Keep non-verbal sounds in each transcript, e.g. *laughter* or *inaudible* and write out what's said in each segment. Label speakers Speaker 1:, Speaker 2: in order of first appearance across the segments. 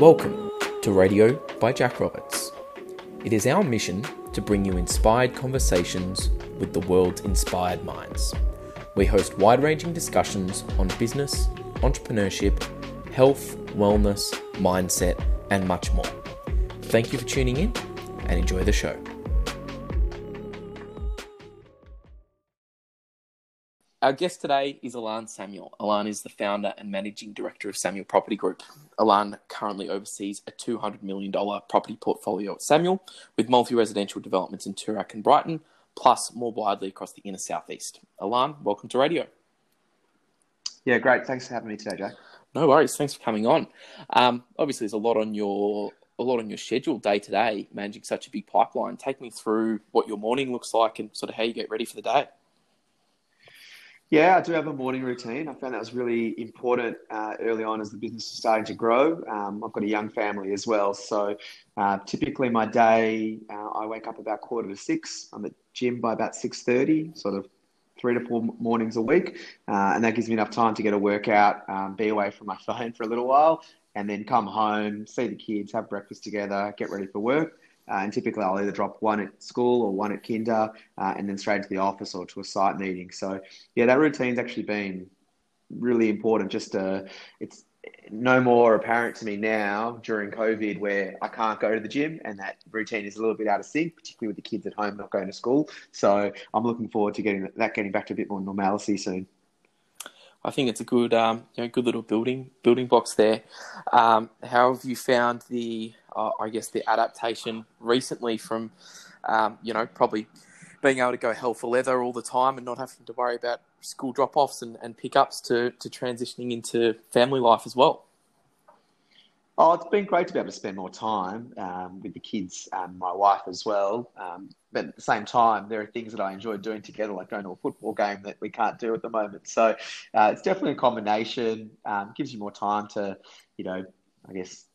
Speaker 1: Welcome to Radio by Jack Roberts. It is our mission to bring you inspired conversations with the world's inspired minds. We host wide ranging discussions on business, entrepreneurship, health, wellness, mindset, and much more. Thank you for tuning in and enjoy the show. Our guest today is Alan Samuel. Alan is the founder and managing director of Samuel Property Group. Alan currently oversees a $200 million property portfolio at Samuel, with multi residential developments in Toorak and Brighton, plus more widely across the inner southeast. Alan, welcome to radio.
Speaker 2: Yeah, great. Thanks for having me today, Jack.
Speaker 1: No worries. Thanks for coming on. Um, obviously, there's a lot on your a lot on your schedule day to day, managing such a big pipeline. Take me through what your morning looks like and sort of how you get ready for the day.
Speaker 2: Yeah, I do have a morning routine. I found that was really important uh, early on as the business was starting to grow. Um, I've got a young family as well, so uh, typically my day, uh, I wake up about quarter to six. I'm at gym by about six thirty, sort of three to four mornings a week, uh, and that gives me enough time to get a workout, um, be away from my *laughs* phone for a little while, and then come home, see the kids, have breakfast together, get ready for work. Uh, and typically, I'll either drop one at school or one at kinder, uh, and then straight to the office or to a site meeting. So, yeah, that routine's actually been really important. Just uh, it's no more apparent to me now during COVID where I can't go to the gym and that routine is a little bit out of sync, particularly with the kids at home not going to school. So, I'm looking forward to getting that getting back to a bit more normalcy soon.
Speaker 1: I think it's a good, um, you know, good little building building blocks there. Um, how have you found the, uh, I guess, the adaptation recently from, um, you know, probably being able to go hell for leather all the time and not having to worry about school drop offs and, and pickups to, to transitioning into family life as well?
Speaker 2: Oh, it's been great to be able to spend more time um, with the kids and my wife as well. Um, but at the same time, there are things that I enjoy doing together, like going to a football game that we can't do at the moment. So uh, it's definitely a combination. Um, gives you more time to, you know, I guess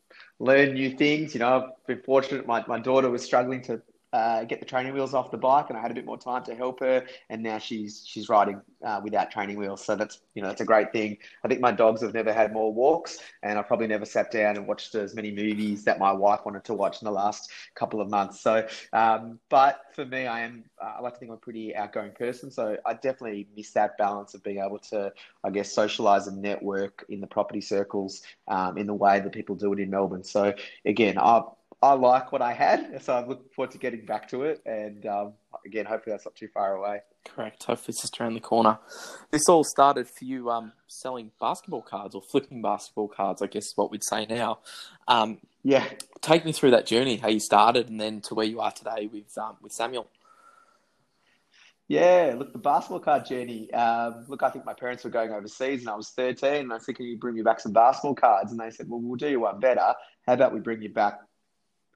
Speaker 2: learn new things. You know, I've been fortunate. My, my daughter was struggling to uh, get the training wheels off the bike, and I had a bit more time to help her. And now she's she's riding uh, without training wheels, so that's you know that's a great thing. I think my dogs have never had more walks, and I probably never sat down and watched as many movies that my wife wanted to watch in the last couple of months. So, um, but for me, I am uh, I like to think I'm a pretty outgoing person, so I definitely miss that balance of being able to, I guess, socialize and network in the property circles um, in the way that people do it in Melbourne. So again, I I like what I had, *laughs* so I'm looking forward to getting back to it. And um, again, hopefully that's not too far away.
Speaker 1: Correct. Hopefully it's just around the corner. This all started for you um, selling basketball cards or flipping basketball cards, I guess is what we'd say now. Um,
Speaker 2: yeah.
Speaker 1: Take me through that journey, how you started, and then to where you are today with um, with Samuel.
Speaker 2: Yeah, look, the basketball card journey. Um, look, I think my parents were going overseas and I was 13. And I said, Can you bring me back some basketball cards? And they said, Well, we'll do you one better. How about we bring you back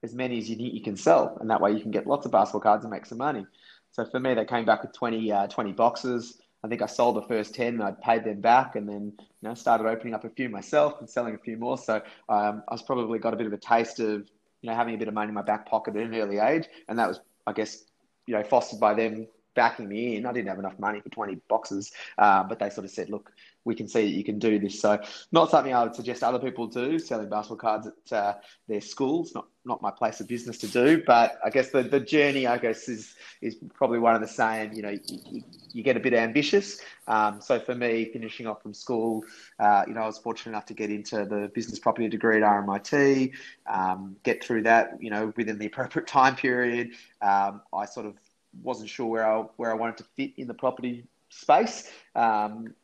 Speaker 2: as many as you think you can sell, and that way you can get lots of basketball cards and make some money. So for me, they came back with 20, uh, 20 boxes. I think I sold the first 10 and I'd paid them back and then, you know, started opening up a few myself and selling a few more. So um, I was probably got a bit of a taste of, you know, having a bit of money in my back pocket at an early age. And that was, I guess, you know, fostered by them backing me in. I didn't have enough money for 20 boxes, uh, but they sort of said, look, we can see that you can do this. So not something I would suggest other people do, selling basketball cards at uh, their schools, not not my place of business to do. But I guess the, the journey, I guess, is is probably one of the same. You know, you, you get a bit ambitious. Um, so for me, finishing off from school, uh, you know, I was fortunate enough to get into the business property degree at RMIT, um, get through that, you know, within the appropriate time period. Um, I sort of wasn't sure where I where I wanted to fit in the property space. Um,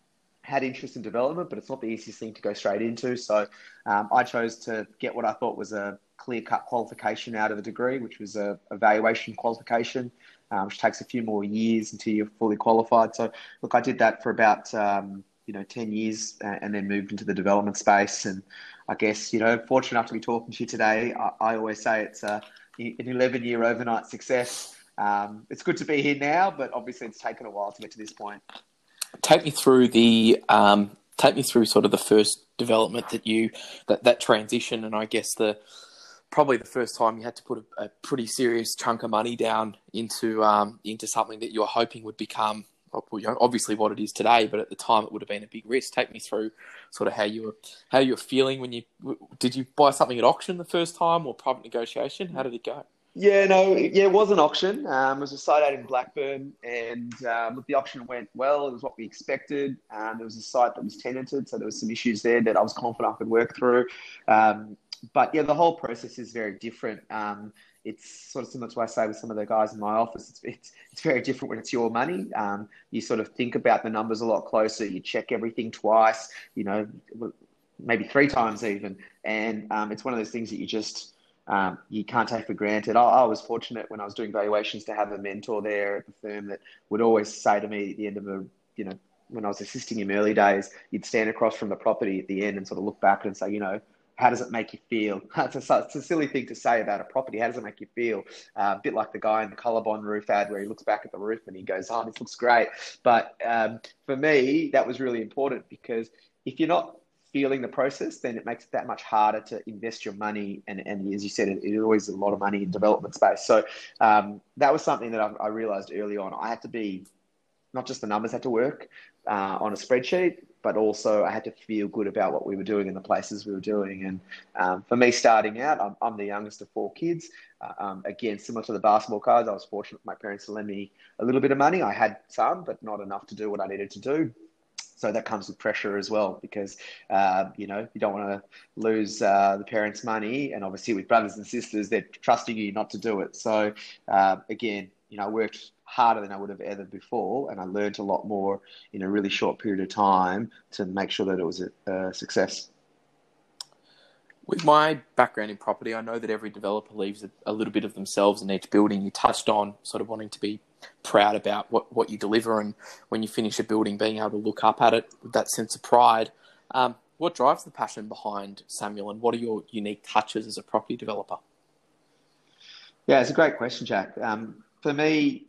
Speaker 2: had interest in development, but it's not the easiest thing to go straight into. So um, I chose to get what I thought was a clear cut qualification out of the degree, which was a evaluation qualification, um, which takes a few more years until you're fully qualified. So look, I did that for about um, you know ten years, and then moved into the development space. And I guess you know, fortunate enough to be talking to you today. I, I always say it's a, an 11 year overnight success. Um, it's good to be here now, but obviously it's taken a while to get to this point.
Speaker 1: Take me through the um, take me through sort of the first development that you that that transition, and I guess the probably the first time you had to put a, a pretty serious chunk of money down into um, into something that you were hoping would become obviously what it is today, but at the time it would have been a big risk. Take me through sort of how you were how you were feeling when you did you buy something at auction the first time or private negotiation? How did it go?
Speaker 2: Yeah, no, yeah, it was an auction. Um, it was a site out in Blackburn, and um, the auction went well. It was what we expected. Um, there was a site that was tenanted, so there was some issues there that I was confident I could work through. Um, but yeah, the whole process is very different. Um, it's sort of similar to what I say with some of the guys in my office. It's it's, it's very different when it's your money. Um, you sort of think about the numbers a lot closer. You check everything twice. You know, maybe three times even. And um, it's one of those things that you just um, you can't take for granted. I, I, was fortunate when I was doing valuations to have a mentor there at the firm that would always say to me at the end of a you know when I was assisting him early days, you'd stand across from the property at the end and sort of look back and say, you know, how does it make you feel? *laughs* It's a, it's a, silly thing to say about a property. How does it make you feel? Uh, a bit like the guy in the Colorbond roof ad where he looks back at the roof and he goes, "Oh, this looks great." But um, for me, that was really important because if you're not feeling the process, then it makes it that much harder to invest your money. And, and as you said, it, it always a lot of money in development space. So um, that was something that I, I realized early on. I had to be not just the numbers had to work uh, on a spreadsheet, but also I had to feel good about what we were doing and the places we were doing. And um, for me, starting out, I'm, I'm, the youngest of four kids. Uh, um, again, similar to the basketball cards, I was fortunate my parents to lend me a little bit of money. I had some, but not enough to do what I needed to do. So that comes with pressure as well, because uh, you know you don't want to lose uh, the parents' money, and obviously with brothers and sisters, they're trusting you not to do it. So uh, again, you know, I worked harder than I would have ever before, and I learned a lot more in a really short period of time to make sure that it was a, a success.
Speaker 1: With my background in property, I know that every developer leaves a, a, little bit of themselves in each building. You touched on sort of wanting to be proud about what, what you deliver, and when you finish a building, being able to look up at it with that sense of pride. Um, what drives the passion behind Samuel, and what are your unique touches as a property developer?
Speaker 2: Yeah, it's a great question, Jack. Um, for me,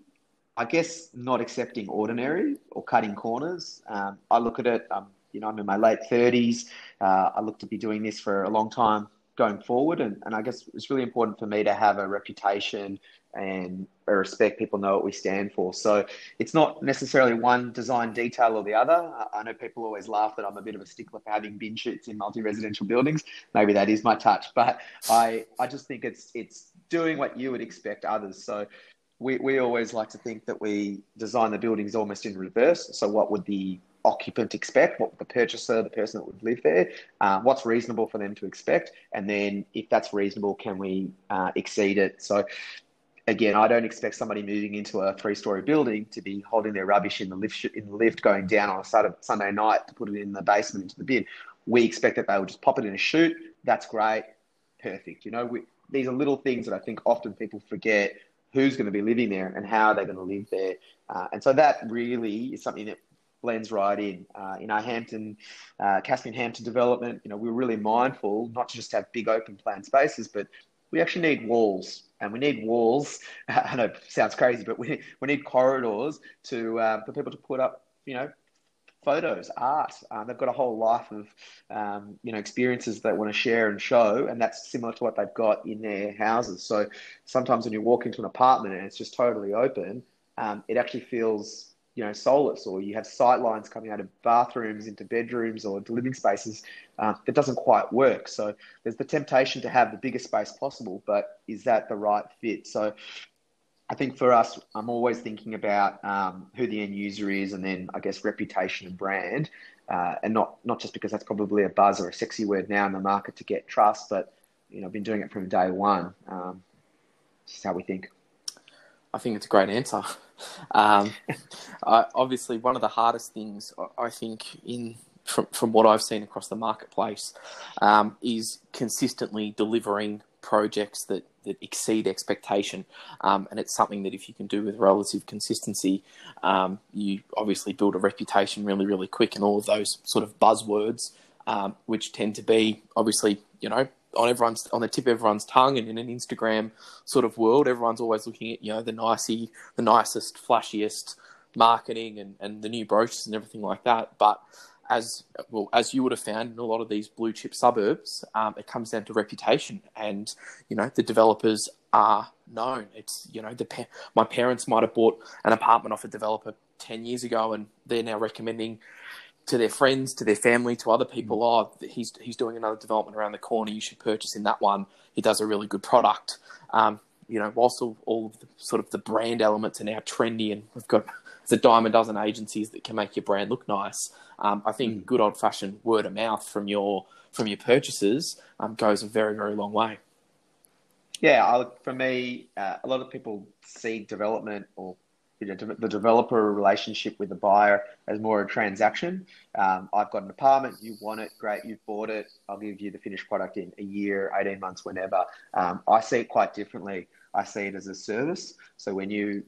Speaker 2: I guess not accepting ordinary or cutting corners. Um, I look at it, um, you know, I'm in my late 30s. Uh, I look to be doing this for a long time going forward. And, and I guess it's really important for me to have a reputation and respect. People know what we stand for. So it's not necessarily one design detail or the other. I know people always laugh that I'm a bit of a stickler for having bin chutes in multi-residential buildings. Maybe that is my touch, but I, I just think it's, it's doing what you would expect others. So we, we always like to think that we design the buildings almost in reverse. So, what would the occupant expect? What would the purchaser, the person that would live there, uh, what's reasonable for them to expect? And then, if that's reasonable, can we uh, exceed it? So, again, I don't expect somebody moving into a three-story building to be holding their rubbish in the lift in the lift going down on a Sunday night to put it in the basement into the bin. We expect that they will just pop it in a chute. That's great, perfect. You know, we, these are little things that I think often people forget who's going to be living there and how they're going to live there. Uh, and so that really is something that blends right in. Uh, in our Hampton, uh, Caspian Hampton development, you know, we're really mindful not to just have big open plan spaces, but we actually need walls. And we need walls. *laughs* I know it sounds crazy, but we, we need corridors to uh, for people to put up, you know, photos, art. Um, they've got a whole life of um, you know experiences they want to share and show, and that's similar to what they've got in their houses. So sometimes when you walk into an apartment and it's just totally open, um, it actually feels you know soulless, or you have sight lines coming out of bathrooms into bedrooms or living spaces uh, that doesn't quite work. So there's the temptation to have the biggest space possible, but is that the right fit? So I think for us, I'm always thinking about um, who the end user is, and then I guess reputation and brand, uh, and not not just because that's probably a buzz or a sexy word now in the market to get trust, but you know, I've been doing it from day one. Um, is how we think.
Speaker 1: I think it's a great answer. *laughs* Um, I, obviously, one of the hardest things I think in from from what I've seen across the marketplace um, is consistently delivering projects that that exceed expectation. Um, and it's something that if you can do with relative consistency, um, you obviously build a reputation really, really quick. And all of those sort of buzzwords, um, which tend to be obviously, you know, on everyone's on the tip of everyone's tongue, and in an Instagram sort of world, everyone's always looking at you know the nicey, the nicest, flashiest marketing and, and the new brochures and everything like that. But as well as you would have found in a lot of these blue chip suburbs, um, it comes down to reputation, and you know the developers are known. It's you know the my parents might have bought an apartment off a developer ten years ago, and they're now recommending to their friends, to their family, to other people. Mm. Oh, he's he's doing another development around the corner. You should purchase in that one. He does a really good product. Um, you know, whilst all, all of the sort of the brand elements are now trendy, and we've got there's a dime a dozen agencies that can make your brand look nice. Um, I think mm. good old fashioned word of mouth from your from your purchases um, goes a very very long way.
Speaker 2: Yeah, I, for me, uh, a lot of people see development or you know, the developer relationship with the buyer as more a transaction. Um, I've got an apartment, you want it, great, you've bought it, I'll give you the finished product in a year, 18 months, whenever. Um, I see it quite differently. I see it as a service. So when you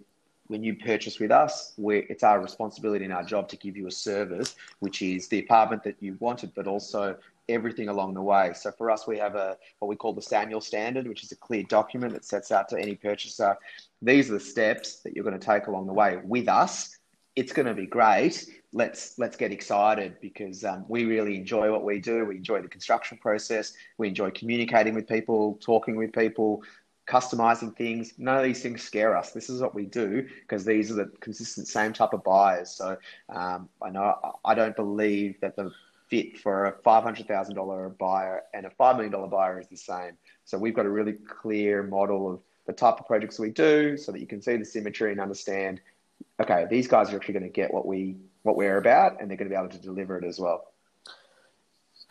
Speaker 2: when you purchase with us, it's our responsibility and our job to give you a service, which is the apartment that you wanted, but also everything along the way. So for us, we have a what we call the Samuel Standard, which is a clear document that sets out to any purchaser. These are the steps that you're going to take along the way with us. It's going to be great. Let's let's get excited because um, we really enjoy what we do. We enjoy the construction process. We enjoy communicating with people, talking with people, customizing things. None of these things scare us. This is what we do because these are the consistent same type of buyers. So um, I know I don't believe that the fit for a $500,000 buyer and a $5 million buyer is the same. So we've got a really clear model of the type of projects we do so that you can see the symmetry and understand, okay, these guys are actually going to get what we what we're about and they're going to be able to deliver it as well.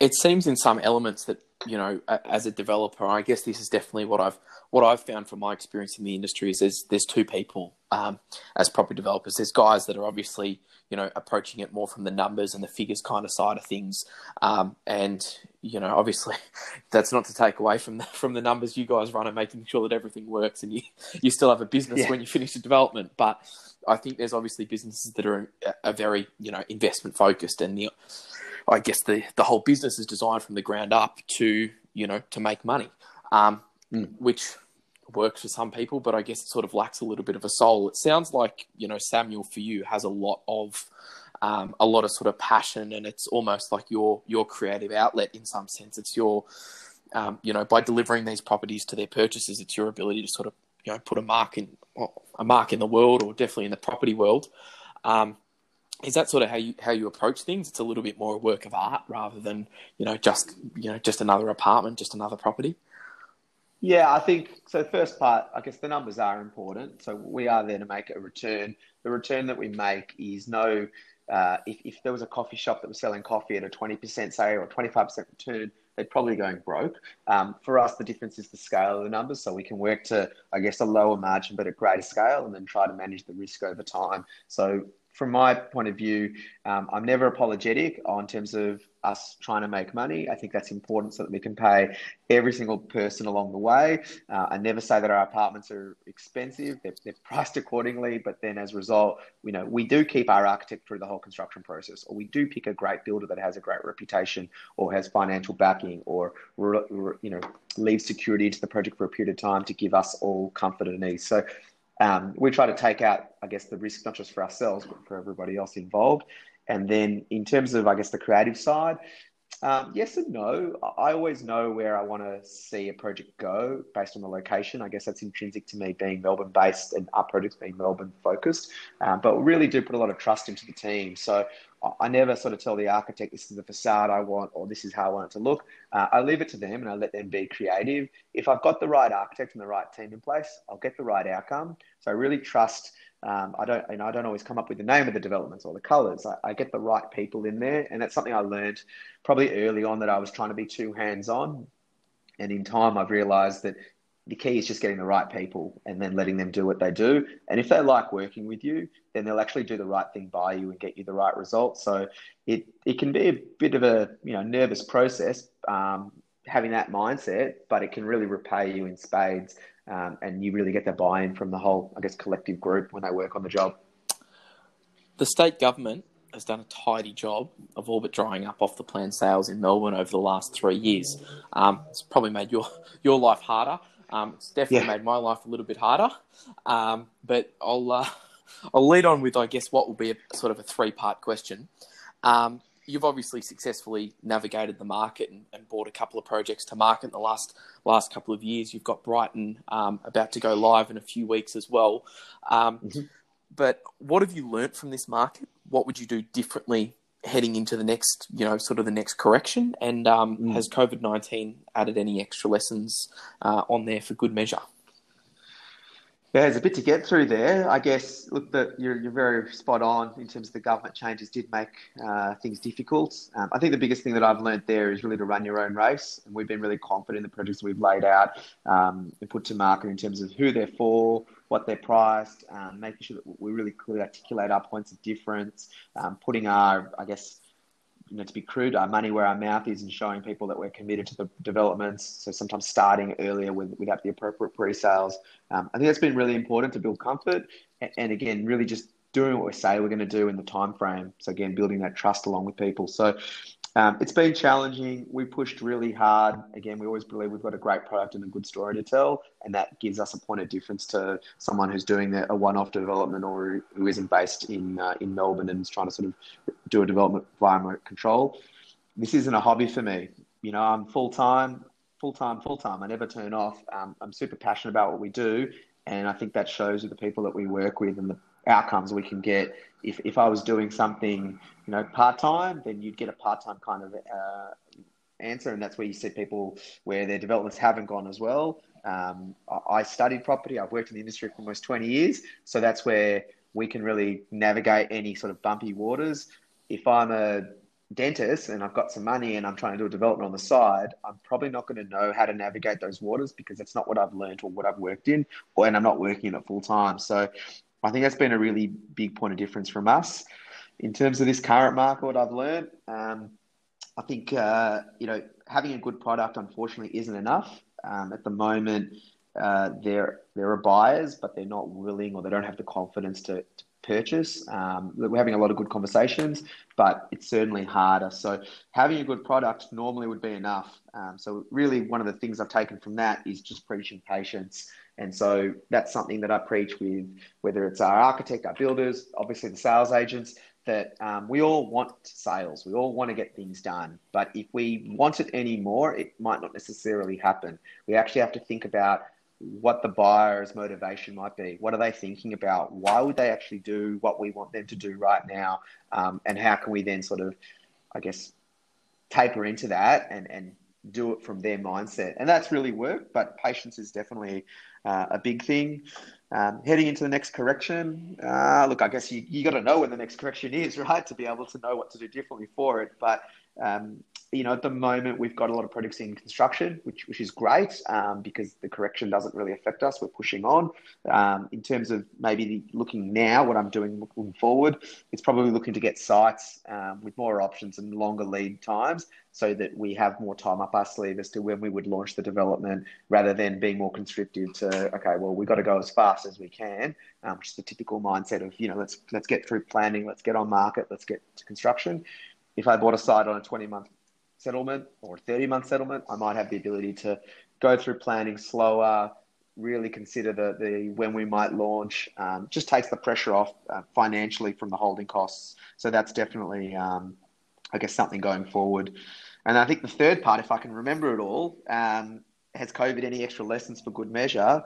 Speaker 1: It seems in some elements that you know, as a developer, I guess this is definitely what I've what I've found from my experience in the industry is there's there's two people um, as property developers. There's guys that are obviously you know approaching it more from the numbers and the figures kind of side of things, um, and you know obviously *laughs* that's not to take away from the, from the numbers you guys run and making sure that everything works and you you still have a business yeah. when you finish the development, but I think there's obviously businesses that are, are very you know investment focused and the I guess the the whole business is designed from the ground up to you know to make money, um, mm. which works for some people, but I guess it sort of lacks a little bit of a soul. It sounds like you know Samuel for you has a lot of um, a lot of sort of passion, and it's almost like your your creative outlet in some sense. It's your um, you know by delivering these properties to their purchasers, it's your ability to sort of you know put a mark in a mark in the world, or definitely in the property world. Um, is that sort of how you how you approach things? It's a little bit more a work of art rather than you know just you know just another apartment, just another property.
Speaker 2: Yeah, I think so. First part, I guess the numbers are important. So we are there to make a return. The return that we make is no. Uh, if, if there was a coffee shop that was selling coffee at a 20% say or 25% return, they're probably going broke. Um, for us, the difference is the scale of the numbers. So we can work to, I guess, a lower margin, but at greater scale, and then try to manage the risk over time. So from my point of view, um, I'm never apologetic on terms of us trying to make money. I think that's important so that we can pay every single person along the way. Uh, I never say that our apartments are expensive; they're, they're, priced accordingly. But then, as a result, you know, we do keep our architect through the whole construction process, or we do pick a great builder that has a great reputation, or has financial backing, or you know, leave security into the project for a period of time to give us all comfort and ease. So um, we try to take out, I guess, the risk not just for ourselves but for everybody else involved. And then in terms of, I guess, the creative side, um, yes and no. I always know where I want to see a project go based on the location. I guess that's intrinsic to me being Melbourne based and our projects being Melbourne focused. Um, but we really do put a lot of trust into the team. So I never sort of tell the architect this is the facade I want or this is how I want it to look. Uh, I leave it to them and I let them be creative. If I've got the right architect and the right team in place, I'll get the right outcome. So I really trust. Um, I don't, you know, I don't always come up with the name of the developments or the colours. I, I, get the right people in there, and that's something I learned probably early on that I was trying to be too hands on. And in time, I've realised that the key is just getting the right people and then letting them do what they do. And if they like working with you, then they'll actually do the right thing by you and get you the right results. So it it can be a bit of a you know nervous process um, having that mindset, but it can really repay you in spades, um, and you really get the buy-in from the whole I guess collective group when they work on the job.
Speaker 1: The state government has done a tidy job of all but drying up off the plan sales in Melbourne over the last three years. Um, it's probably made your your life harder. Um, it's definitely yeah. made my life a little bit harder. Um, but I'll uh, *laughs* I'll lead on with I guess what will be a sort of a three part question. You've obviously successfully navigated the market and, and, brought a couple of projects to market in the last last couple of years. You've got Brighton um, about to go live in a few weeks as well. Um, mm-hmm. But what have you learnt from this market? What would you do differently heading into the next, you know, sort of the next correction? And um, mm. has COVID nineteen added any extra lessons uh, on there for good measure?
Speaker 2: Yeah, there's a bit to get through there. I guess, look, that you're, you're very spot on in terms of the government changes did make uh, things difficult. Um, I think the biggest thing that I've learned there is really to run your own race. And we've been really confident in the projects we've laid out um, and put to market in terms of who they're for, what they're priced, um, making sure that we really clearly articulate our points of difference, um, putting our, I guess, you know, to be crude, our money where our mouth is and showing people that we're committed to the developments. So sometimes starting earlier with, without the appropriate pre-sales. Um, I think that's been really important to build comfort. And, and again, really just doing what we say we're going to do in the time frame. So again, building that trust along with people. So um, it's been challenging. We pushed really hard. Again, we always believe we've got a great product and a good story to tell, and that gives us a point of difference to someone who's doing a one-off development or who isn't based in uh, in Melbourne and is trying to sort of do a development via remote control. This isn't a hobby for me. You know, I'm full time, full time, full time. I never turn off. Um, I'm super passionate about what we do, and I think that shows with the people that we work with and the outcomes we can get. If, if I was doing something, you know, part time, then you'd get a part time kind of uh, answer, and that's where you see people where their developments haven't gone as well. Um, I studied property. I've worked in the industry for almost 20 years, so that's where we can really navigate any sort of bumpy waters. If I'm a dentist and I've got some money and I'm trying to do a development on the side, I'm probably not going to know how to navigate those waters because that's not what I've learned or what I've worked in, or and I'm not working in it full time. So I think that's been a really big point of difference from us. In terms of this current market, what I've learned, um, I think uh, you know having a good product unfortunately isn't enough. Um, at the moment, uh, there there are buyers, but they're not willing or they don't have the confidence to, to purchase. Um, we're having a lot of good conversations, but it's certainly harder. So having a good product normally would be enough. Um, so really, one of the things I've taken from that is just preaching patience. And so that's something that I preach with whether it's our architect, our builders, obviously the sales agents, that um, we all want sales. We all want to get things done. But if we want it anymore, it might not necessarily happen. We actually have to think about what the buyer's motivation might be. What are they thinking about? Why would they actually do what we want them to do right now? Um, and how can we then sort of, I guess, taper into that and, and do it from their mindset? And that's really work, but patience is definitely uh, a big thing. Um, heading into the next correction, uh, look, I guess you, you got to know when the next correction is, *laughs* right, to be able to know what to do differently for it. But um, you know, at the moment we've got a lot of projects in construction, which which is great um, because the correction doesn't really affect us. We're pushing on. Um, in terms of maybe looking now, what I'm doing looking forward, it's probably looking to get sites um, with more options and longer lead times, so that we have more time up our sleeve as to when we would launch the development, rather than being more constricted to okay, well we've got to go as fast as we can, um, which is the typical mindset of you know let's let's get through planning, let's get on market, let's get to construction if I bought a site on a 20 month settlement or 30 month settlement, I might have the ability to go through planning slower, really consider the, the when we might launch. Um, just takes the pressure off uh, financially from the holding costs. So that's definitely, um, I guess, something going forward. And I think the third part, if I can remember it all, um, has COVID any extra lessons for good measure?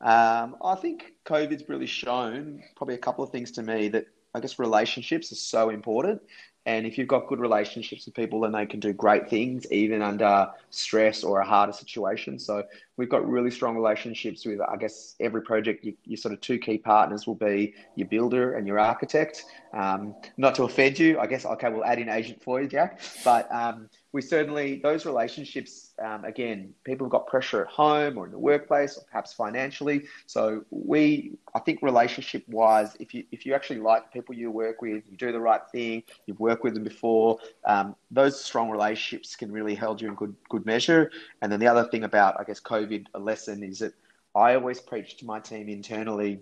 Speaker 2: Um, I think COVID's really shown probably a couple of things to me that I guess relationships are so important. And if you've got good relationships with people, then they can do great things even under stress or a harder situation. So we've got really strong relationships with, I guess, every project. You, your sort of two key partners will be your builder and your architect. Um, not to offend you, I guess. Okay, we'll add in agent for you, Jack. But um, we certainly those relationships um, again people have got pressure at home or in the workplace or perhaps financially. So we i think relationship wise if you if you actually like the people you work with you do the right thing you've worked with them before um, those strong relationships can really hold you in good good measure. And then the other thing about i guess covid a lesson is that i always preach to my team internally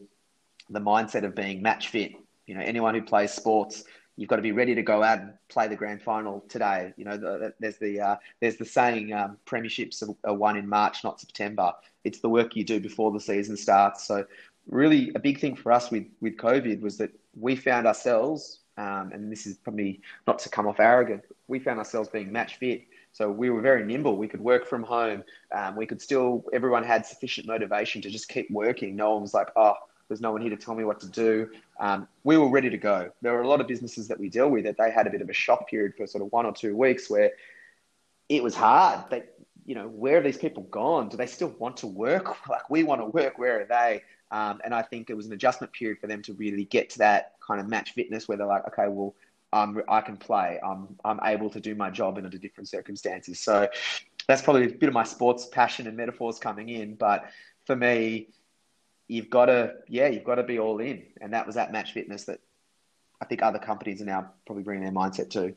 Speaker 2: the mindset of being match fit. You know anyone who plays sports you've got to be ready to go out and play the grand final today. You know, the, there's the uh, there's the saying, um, premierships are, won in March, not September. It's the work you do before the season starts. So, really, a big thing for us with with COVID was that we found ourselves um, and this is probably not to come off arrogant, we found ourselves being match fit. So we were very nimble. We could work from home. Um, we could still, everyone had sufficient motivation to just keep working. No one was like, oh, there's no one here to tell me what to do. Um, we were ready to go. There were a lot of businesses that we deal with that they had a bit of a shock period for sort of one or two weeks where it was hard. They, you know, where are these people gone? Do they still want to work? *laughs* Like we want to work. Where are they? Um, and I think it was an adjustment period for them to really get to that kind of match fitness where they're like, okay, well, um, I can play. I'm, I'm able to do my job under different circumstances. So that's probably a bit of my sports passion and metaphors coming in. But for me, you've got to, yeah, you've got to be all in. And that was that match fitness that I think other companies are now probably bringing their mindset to.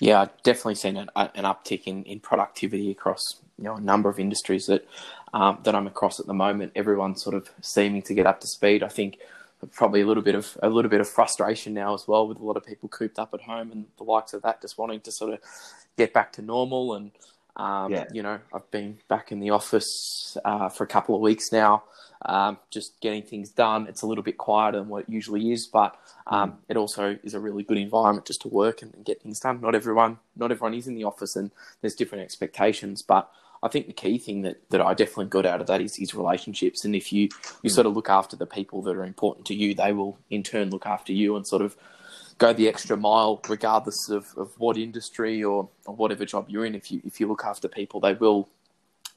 Speaker 1: Yeah, I've definitely seen an, an uptick in, in productivity across you know a number of industries that um, that I'm across at the moment. Everyone's sort of seeming to get up to speed. I think probably a little bit of a little bit of frustration now as well with a lot of people cooped up at home and the likes of that just wanting to sort of get back to normal and um, yeah. you know I've been back in the office uh, for a couple of weeks now um, just getting things done it's a little bit quieter than what it usually is but um, mm. it also is a really good environment just to work and, and get things done not everyone not everyone is in the office and there's different expectations but I think the key thing that, that I definitely got out of that is, is relationships. And if you, you mm. sort of look after the people that are important to you, they will in turn look after you and sort of go the extra mile, regardless of, of what industry or, or whatever job you're in. If you if you look after people, they will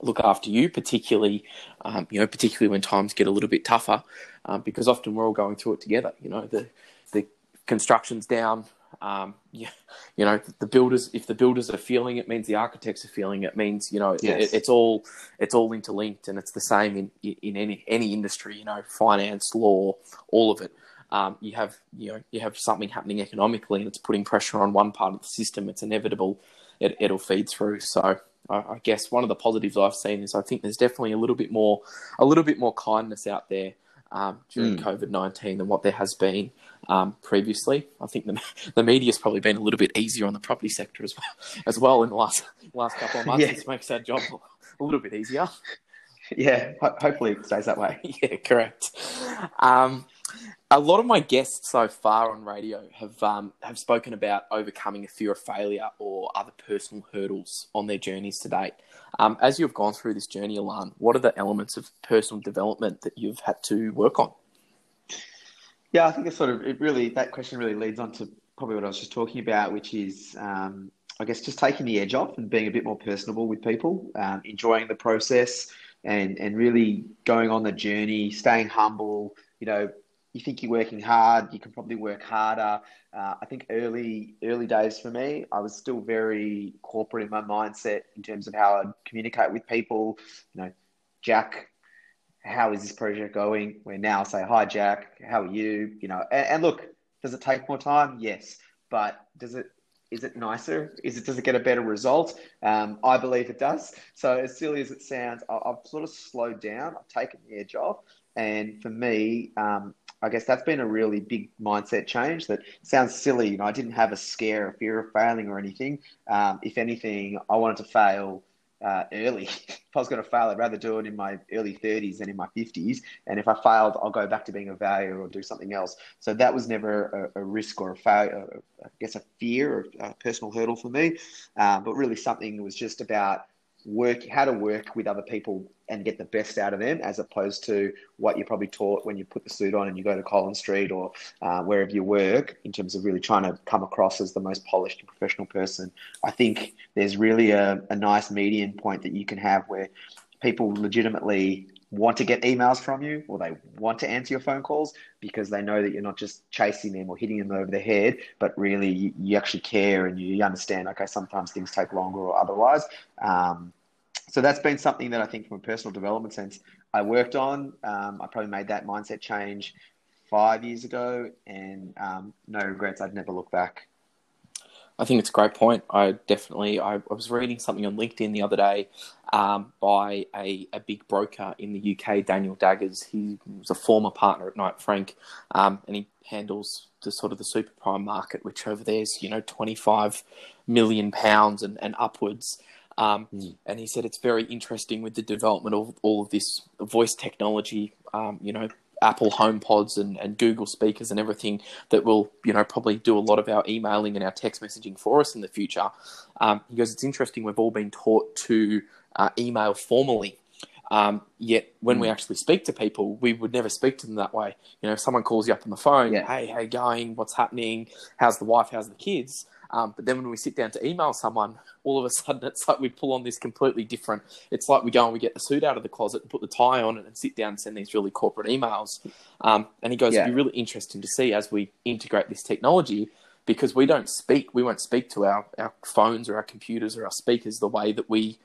Speaker 1: look after you, particularly um, you know particularly when times get a little bit tougher, um, because often we're all going through it together. You know the the construction's down, um, *laughs* yeah, you know, the builders. If the builders are feeling it, means the architects are feeling it. Means you know, yes. it, it's all it's all interlinked, and it's the same in in any any industry. You know, finance, law, all of it. Um, you have you know you have something happening economically, and it's putting pressure on one part of the system. It's inevitable. It, it'll feed through. So I guess one of the positives I've seen is I think there's definitely a little bit more a little bit more kindness out there um, during mm. COVID nineteen than what there has been um, previously. I think the *laughs* the media's probably been a little bit easier on the property sector as well *laughs* as well in the last last couple of months. Yeah. It makes our job a little bit easier.
Speaker 2: Yeah, ho- hopefully it stays that way. *laughs*
Speaker 1: yeah, correct. Um, a lot of my guests so far on radio have um, have spoken about overcoming a fear of failure or other personal hurdles on their journeys to date. Um, as you've gone through this journey, Alan, what are the elements of personal development that you've had to work on?
Speaker 2: Yeah, I think it's sort of it really that question really leads on to probably what I was just talking about, which is um, I guess just taking the edge off and being a bit more personable with people, um, enjoying the process, and and really going on the journey, staying humble. You know, you think you're working hard, you can probably work harder. Uh, I think early early days for me, I was still very corporate in my mindset in terms of how I'd communicate with people. You know, Jack, how is this project going? We're now say, hi, Jack, how are you? You know, and, and look, does it take more time? Yes, but does it is it nicer? Is it does it get a better result? Um, I believe it does. So as silly as it sounds, I, have sort of slowed down. I've taken the edge off, and for me, um, I guess that's been a really big mindset change. That sounds silly. You know, I didn't have a scare, a fear of failing or anything. Um, if anything, I wanted to fail uh, early. *laughs* if I was going to fail, I'd rather do it in my early 30s than in my 50s. And if I failed, I'll go back to being a failure or do something else. So that was never a, a risk or a failure, I guess a fear or a personal hurdle for me. Um, but really something was just about work how to work with other people and get the best out of them as opposed to what you're probably taught when you put the suit on and you go to Collins Street or uh, wherever you work in terms of really trying to come across as the most polished and professional person. I think there's really a, a nice median point that you can have where people legitimately want to get emails from you or they want to answer your phone calls because they know that you're not just chasing them or hitting them over the head, but really you, you actually care and you understand, okay, sometimes things take longer or otherwise. Um, so that's been something that I think from a personal development sense I worked on. Um, I probably made that mindset change five years ago and um, no regrets. I'd never look back.
Speaker 1: I think it's a great point. I definitely, I, I was reading something on LinkedIn the other day um, by a, a big broker in the UK, Daniel Daggers. He was a former partner at Knight Frank, um, and he handles the sort of the super prime market, which over there is, you know, 25 million pounds and, and upwards. Um, mm. And he said it's very interesting with the development of all of this voice technology, um, you know, Apple HomePods and, and Google speakers and everything that will, you know, probably do a lot of our emailing and our text messaging for us in the future. Um, he goes, it's interesting. We've all been taught to uh, email formally. Um, yet when mm. we actually speak to people, we would never speak to them that way. You know, if someone calls you up on the phone, yeah. hey, how you going? What's happening? How's the wife? How's the kids? Um, but then when we sit down to email someone, all of a sudden it's like we pull on this completely different. It's like we go and we get the suit out of the closet and put the tie on it and sit down and send these really corporate emails. Um, and he goes, yeah. it'd be really interesting to see as we integrate this technology because we don't speak, we won't speak to our, our phones or our computers or our speakers the way that we.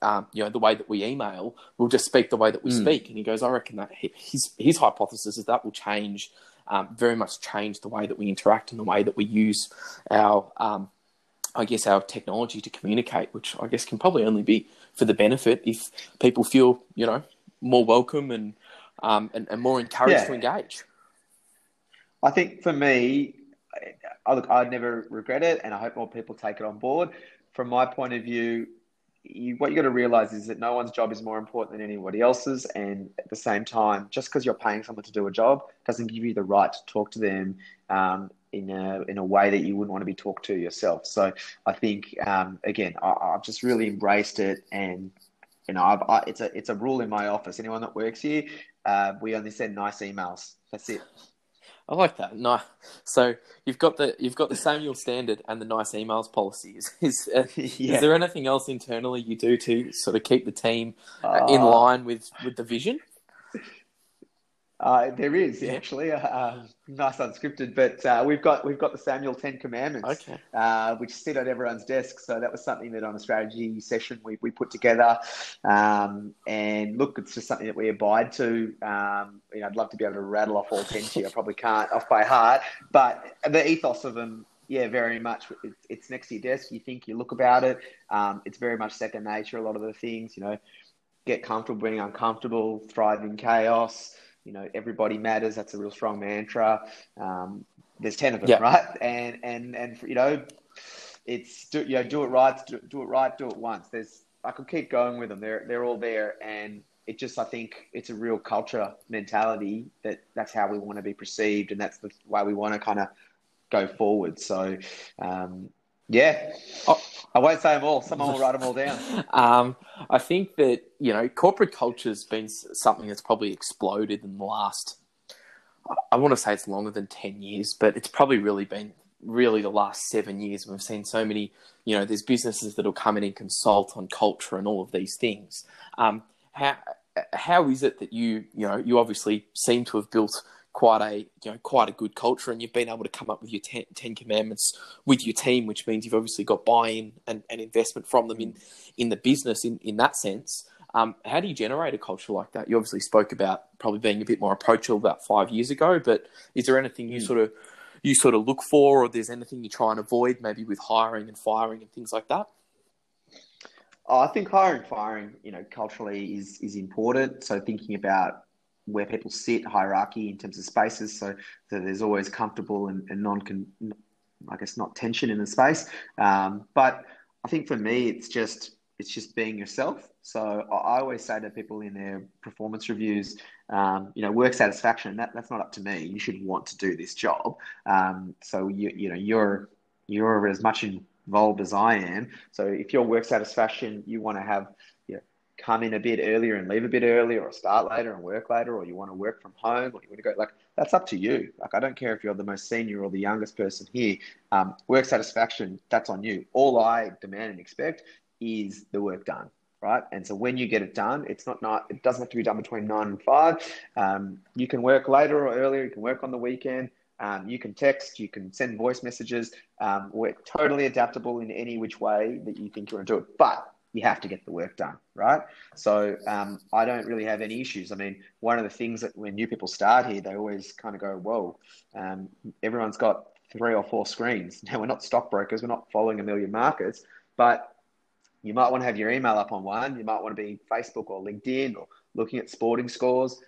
Speaker 1: Um, you know the way that we email, we'll just speak the way that we mm. speak. And he goes, I reckon that his his hypothesis is that will change um, very much changed the way that we interact and the way that we use our, um, I guess, our technology to communicate, which I guess can probably only be for the benefit if people feel, you know, more welcome and um, and, and, more encouraged yeah. to engage.
Speaker 2: I think for me, I, look, I'd never regret it, and I hope more people take it on board. From my point of view, you, what you got to realize is that no one's job is more important than anybody else's. And at the same time, just because you're paying someone to do a job doesn't give you the right to talk to them um, in a in a way that you wouldn't want to be talked to yourself. So I think um, again, I, have just really embraced it, and you know, I've, I, it's a it's a rule in my office. Anyone that works here, uh, we only send nice emails. That's it.
Speaker 1: I like that. No, so you've got the you've got the Samuel standard and the nice emails policy. *laughs* Is is, uh, yeah. is there anything else internally you do to sort of keep the team uh, in uh, line with with the vision?
Speaker 2: Uh, there is actually a, a, nice unscripted, but uh, we've got we've got the Samuel Ten Commandments,
Speaker 1: okay.
Speaker 2: uh, which sit on everyone's desk. So that was something that on a strategy session we, we put together. Um, and look, it's just something that we abide to. Um, you know, I'd love to be able to rattle off all ten to you. I probably can't off by heart, but the ethos of them yeah, very much. It's, it's, next to your desk. You think, you look about it. Um, it's very much second nature. A lot of the things, you know, get comfortable being uncomfortable, thrive in chaos you know, everybody matters. That's a real strong mantra. Um, there's 10 of them, yeah. right? And, and, and, you know, it's, do, you know, do it right, do, do, it right, do it once. There's, I could keep going with them. They're, they're all there. And it just, I think it's a real culture mentality that that's how we want to be perceived. And that's the way we want to kind of go forward. So, um, yeah. Oh, I won't say them all. Someone will write them all down. *laughs*
Speaker 1: um, I think that, you know, corporate culture has been something that's probably exploded in the last, I want to say it's longer than 10 years, but it's probably really been really the last seven years. We've seen so many, you know, there's businesses that'll come in and consult on culture and all of these things. Um, how, how is it that you, you know, you obviously seem to have built – quite a you know quite a good culture, and you've been able to come up with your ten, commandments with your team, which means you've obviously got buy-in and, and investment from them in in the business in in that sense. Um, how do you generate a culture like that? You obviously spoke about probably being a bit more approachable about five years ago, but is there anything you mm. sort of you sort of look for, or there's anything you try and avoid, maybe with hiring and firing and things like that?
Speaker 2: Oh, I think hiring, firing, you know, culturally is is important. So thinking about where people sit hierarchy in terms of spaces, so that there's always comfortable and, and non, I guess not tension in the space. Um, but I think for me, it's just it's just being yourself. So I always say to people in their performance reviews, um, you know, work satisfaction. That, that's not up to me. You should want to do this job. Um, so you you know you're you're as much involved as I am. So if your work satisfaction, you want to have come in a bit earlier and leave a bit earlier or start later and work later or you want to work from home or you want to go like that's up to you. Like i don't care if you're the most senior or the youngest person here. Um, work satisfaction that's on you. All i demand and expect is the work done right? And so when you get it done it's not not it doesn't have to be done between nine and five. Um, you can work later or earlier you can work on the weekend. Um, you can text, you can send voice messages. Um, we're totally adaptable in any which way that you think you want to do it. But you have to get the work done, right? So um, I don't really have any issues. I mean, one of the things that when new people start here, they always kind of go, "Whoa, um, everyone's got three or four screens." *laughs* Now we're not stockbrokers, we're not following a million markets, but you might want to have your email up on one. You might want to be Facebook or LinkedIn or looking at sporting scores.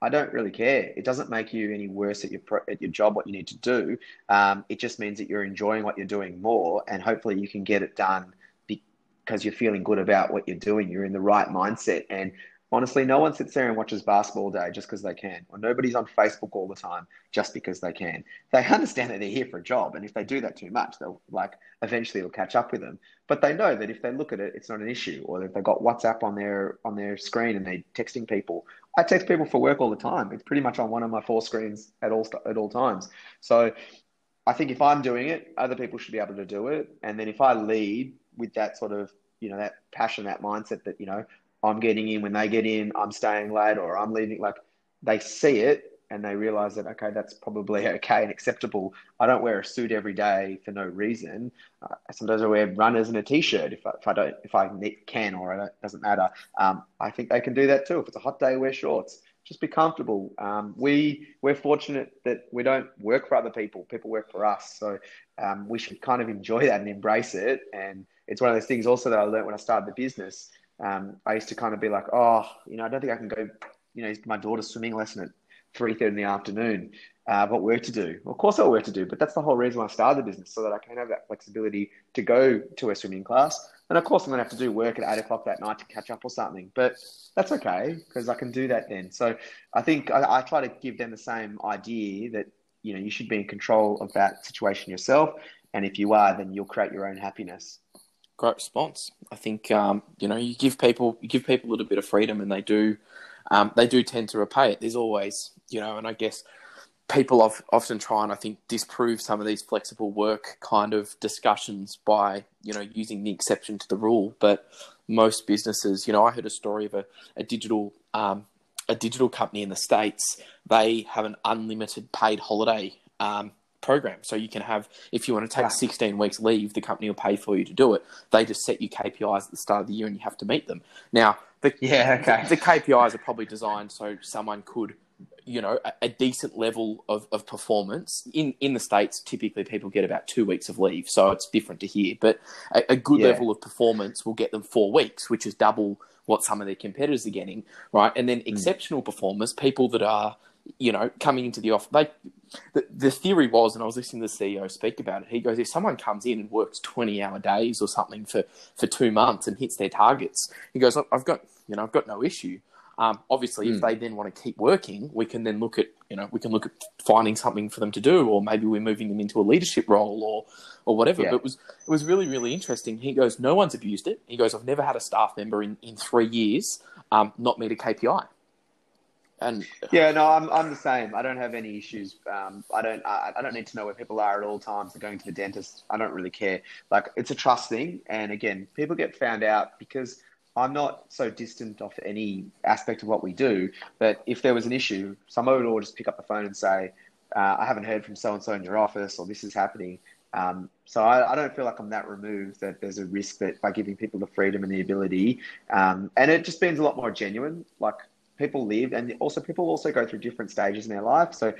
Speaker 2: I don't really care. It doesn't make you any worse at your at your job. What you need to do, um, it just means that you're enjoying what you're doing more, and hopefully you can get it done because you're feeling good about what you're doing. You're in the right mindset. And honestly, no one sits there and watches basketball all day just because they can, or nobody's on Facebook all the time just because they can. They understand that they're here for a job, and if they do that too much, they'll like eventually it'll catch up with them. But they know that if they look at it, it's not an issue, or if they've got WhatsApp on their on their screen and they're texting people. I text people for work all the time. It's pretty much on one of my four screens at all at all times. So I think if I'm doing it, other people should be able to do it. And then if I lead with that sort of, you know, that passion, that mindset that, you know, I'm getting in when they get in, I'm staying late or I'm leaving, like they see it and they realize that, okay, that's probably *laughs* okay and acceptable. I don't wear a suit every day for no reason. Uh, sometimes I wear runners and a t-shirt if I, if I don't, if I can or it doesn't matter. Um, I think they can do that too. If it's a hot day, wear shorts just be comfortable. Um, we we're fortunate that we don't work for other people; people work for us. So um, we should kind of enjoy that and embrace it. And it's one of those things also that I learned when I started the business. Um, I used to kind of be like, oh, you know, I don't think I can go. You know, my daughter's swimming lesson at three thirty in the afternoon. Uh, I've work to do. Well, of course, I've work to do, but that's the whole reason why I started the business, so that I can have that flexibility to go to a swimming class and of course, I'm going to have to do work at eight o'clock that night to catch up or something, but that's okay because I can do that then. So I think I, I, try to give them the same idea that, you know, you should be in control of that situation yourself. And if you are, then you'll create your own happiness.
Speaker 1: Great response. I think, um, you know, you give people, you give people a little bit of freedom and they do, um, they do tend to repay it. There's always, you know, and I guess people often try and I think disprove some of these flexible work kind of discussions by you know using the exception to the rule. But most businesses, you know, I heard a story of a, a digital um, a digital company in the states. They have an unlimited paid holiday um, program, so you can have if you want to take 16 weeks leave, the company will pay for you to do it. They just set you KPIs at the start of the year, and you have to meet them. Now, the,
Speaker 2: yeah, okay.
Speaker 1: the, the KPIs are probably designed so someone could you know a, a, decent level of, of performance in in the states typically people get about two weeks of leave so it's different to here but a, a good yeah. level of performance will get them four weeks which is double what some of their competitors are getting right and then mm. exceptional performers people that are you know coming into the office they the, the theory was and i was listening to the ceo speak about it he goes if someone comes in and works 20 hour days or something for for two months and hits their targets he goes i've got you know i've got no issue um, obviously, mm. if hmm. they then want to keep working, we can then look at you know we can look at finding something for them to do, or maybe we're moving them into a leadership role, or or whatever. Yeah. But it was it was really really interesting. He goes, no one's abused it. He goes, I've never had a staff member in in three years um, not meet a KPI. And
Speaker 2: yeah, no, I'm I'm the same. I don't have any issues. Um, I don't I, I don't need to know where people are at all times. They're going to the dentist. I don't really care. Like it's a trust thing. And again, people get found out because I'm not so distant off any aspect of what we do, but if there was an issue, someone would all just pick up the phone and say, uh, I haven't heard from so and so in your office, or this is happening. Um, so I, I, don't feel like I'm that removed that there's a risk that by giving people the freedom and the ability, um, and it just means a lot more genuine. Like people live, and also people also go through different stages in their life. So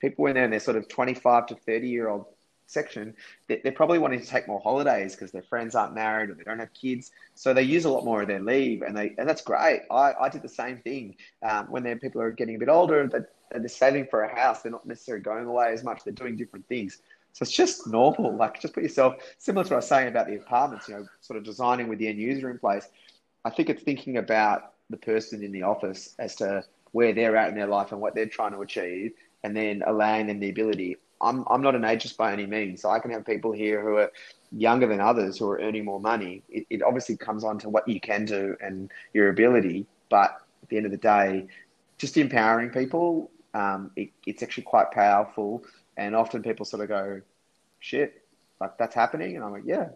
Speaker 2: people when they're in their sort of 25 to 30 year old section, they're probably wanting to take more holidays because their friends aren't married or they don't have kids. So they use a lot more of their leave, and they and that's great. I, I did the same thing um, when their people are getting a bit older. That they're saving for a house. They're not necessarily going away as much. They're doing different things. So it's just normal. Like just put yourself similar to what I was saying about the apartments. You know, sort of designing with the end user in place. I think it's thinking about the person in the office as to where they're at in their life and what they're trying to achieve, and then allowing them the ability I'm I'm not an ageist by any means. So I can have people here who are younger than others who are earning more money. It, it obviously comes on to what you can do and your ability, but at the end of the day, just empowering people, um, it, it's actually quite powerful. And often people sort of go, "Shit, like that's happening," and I'm like, "Yeah,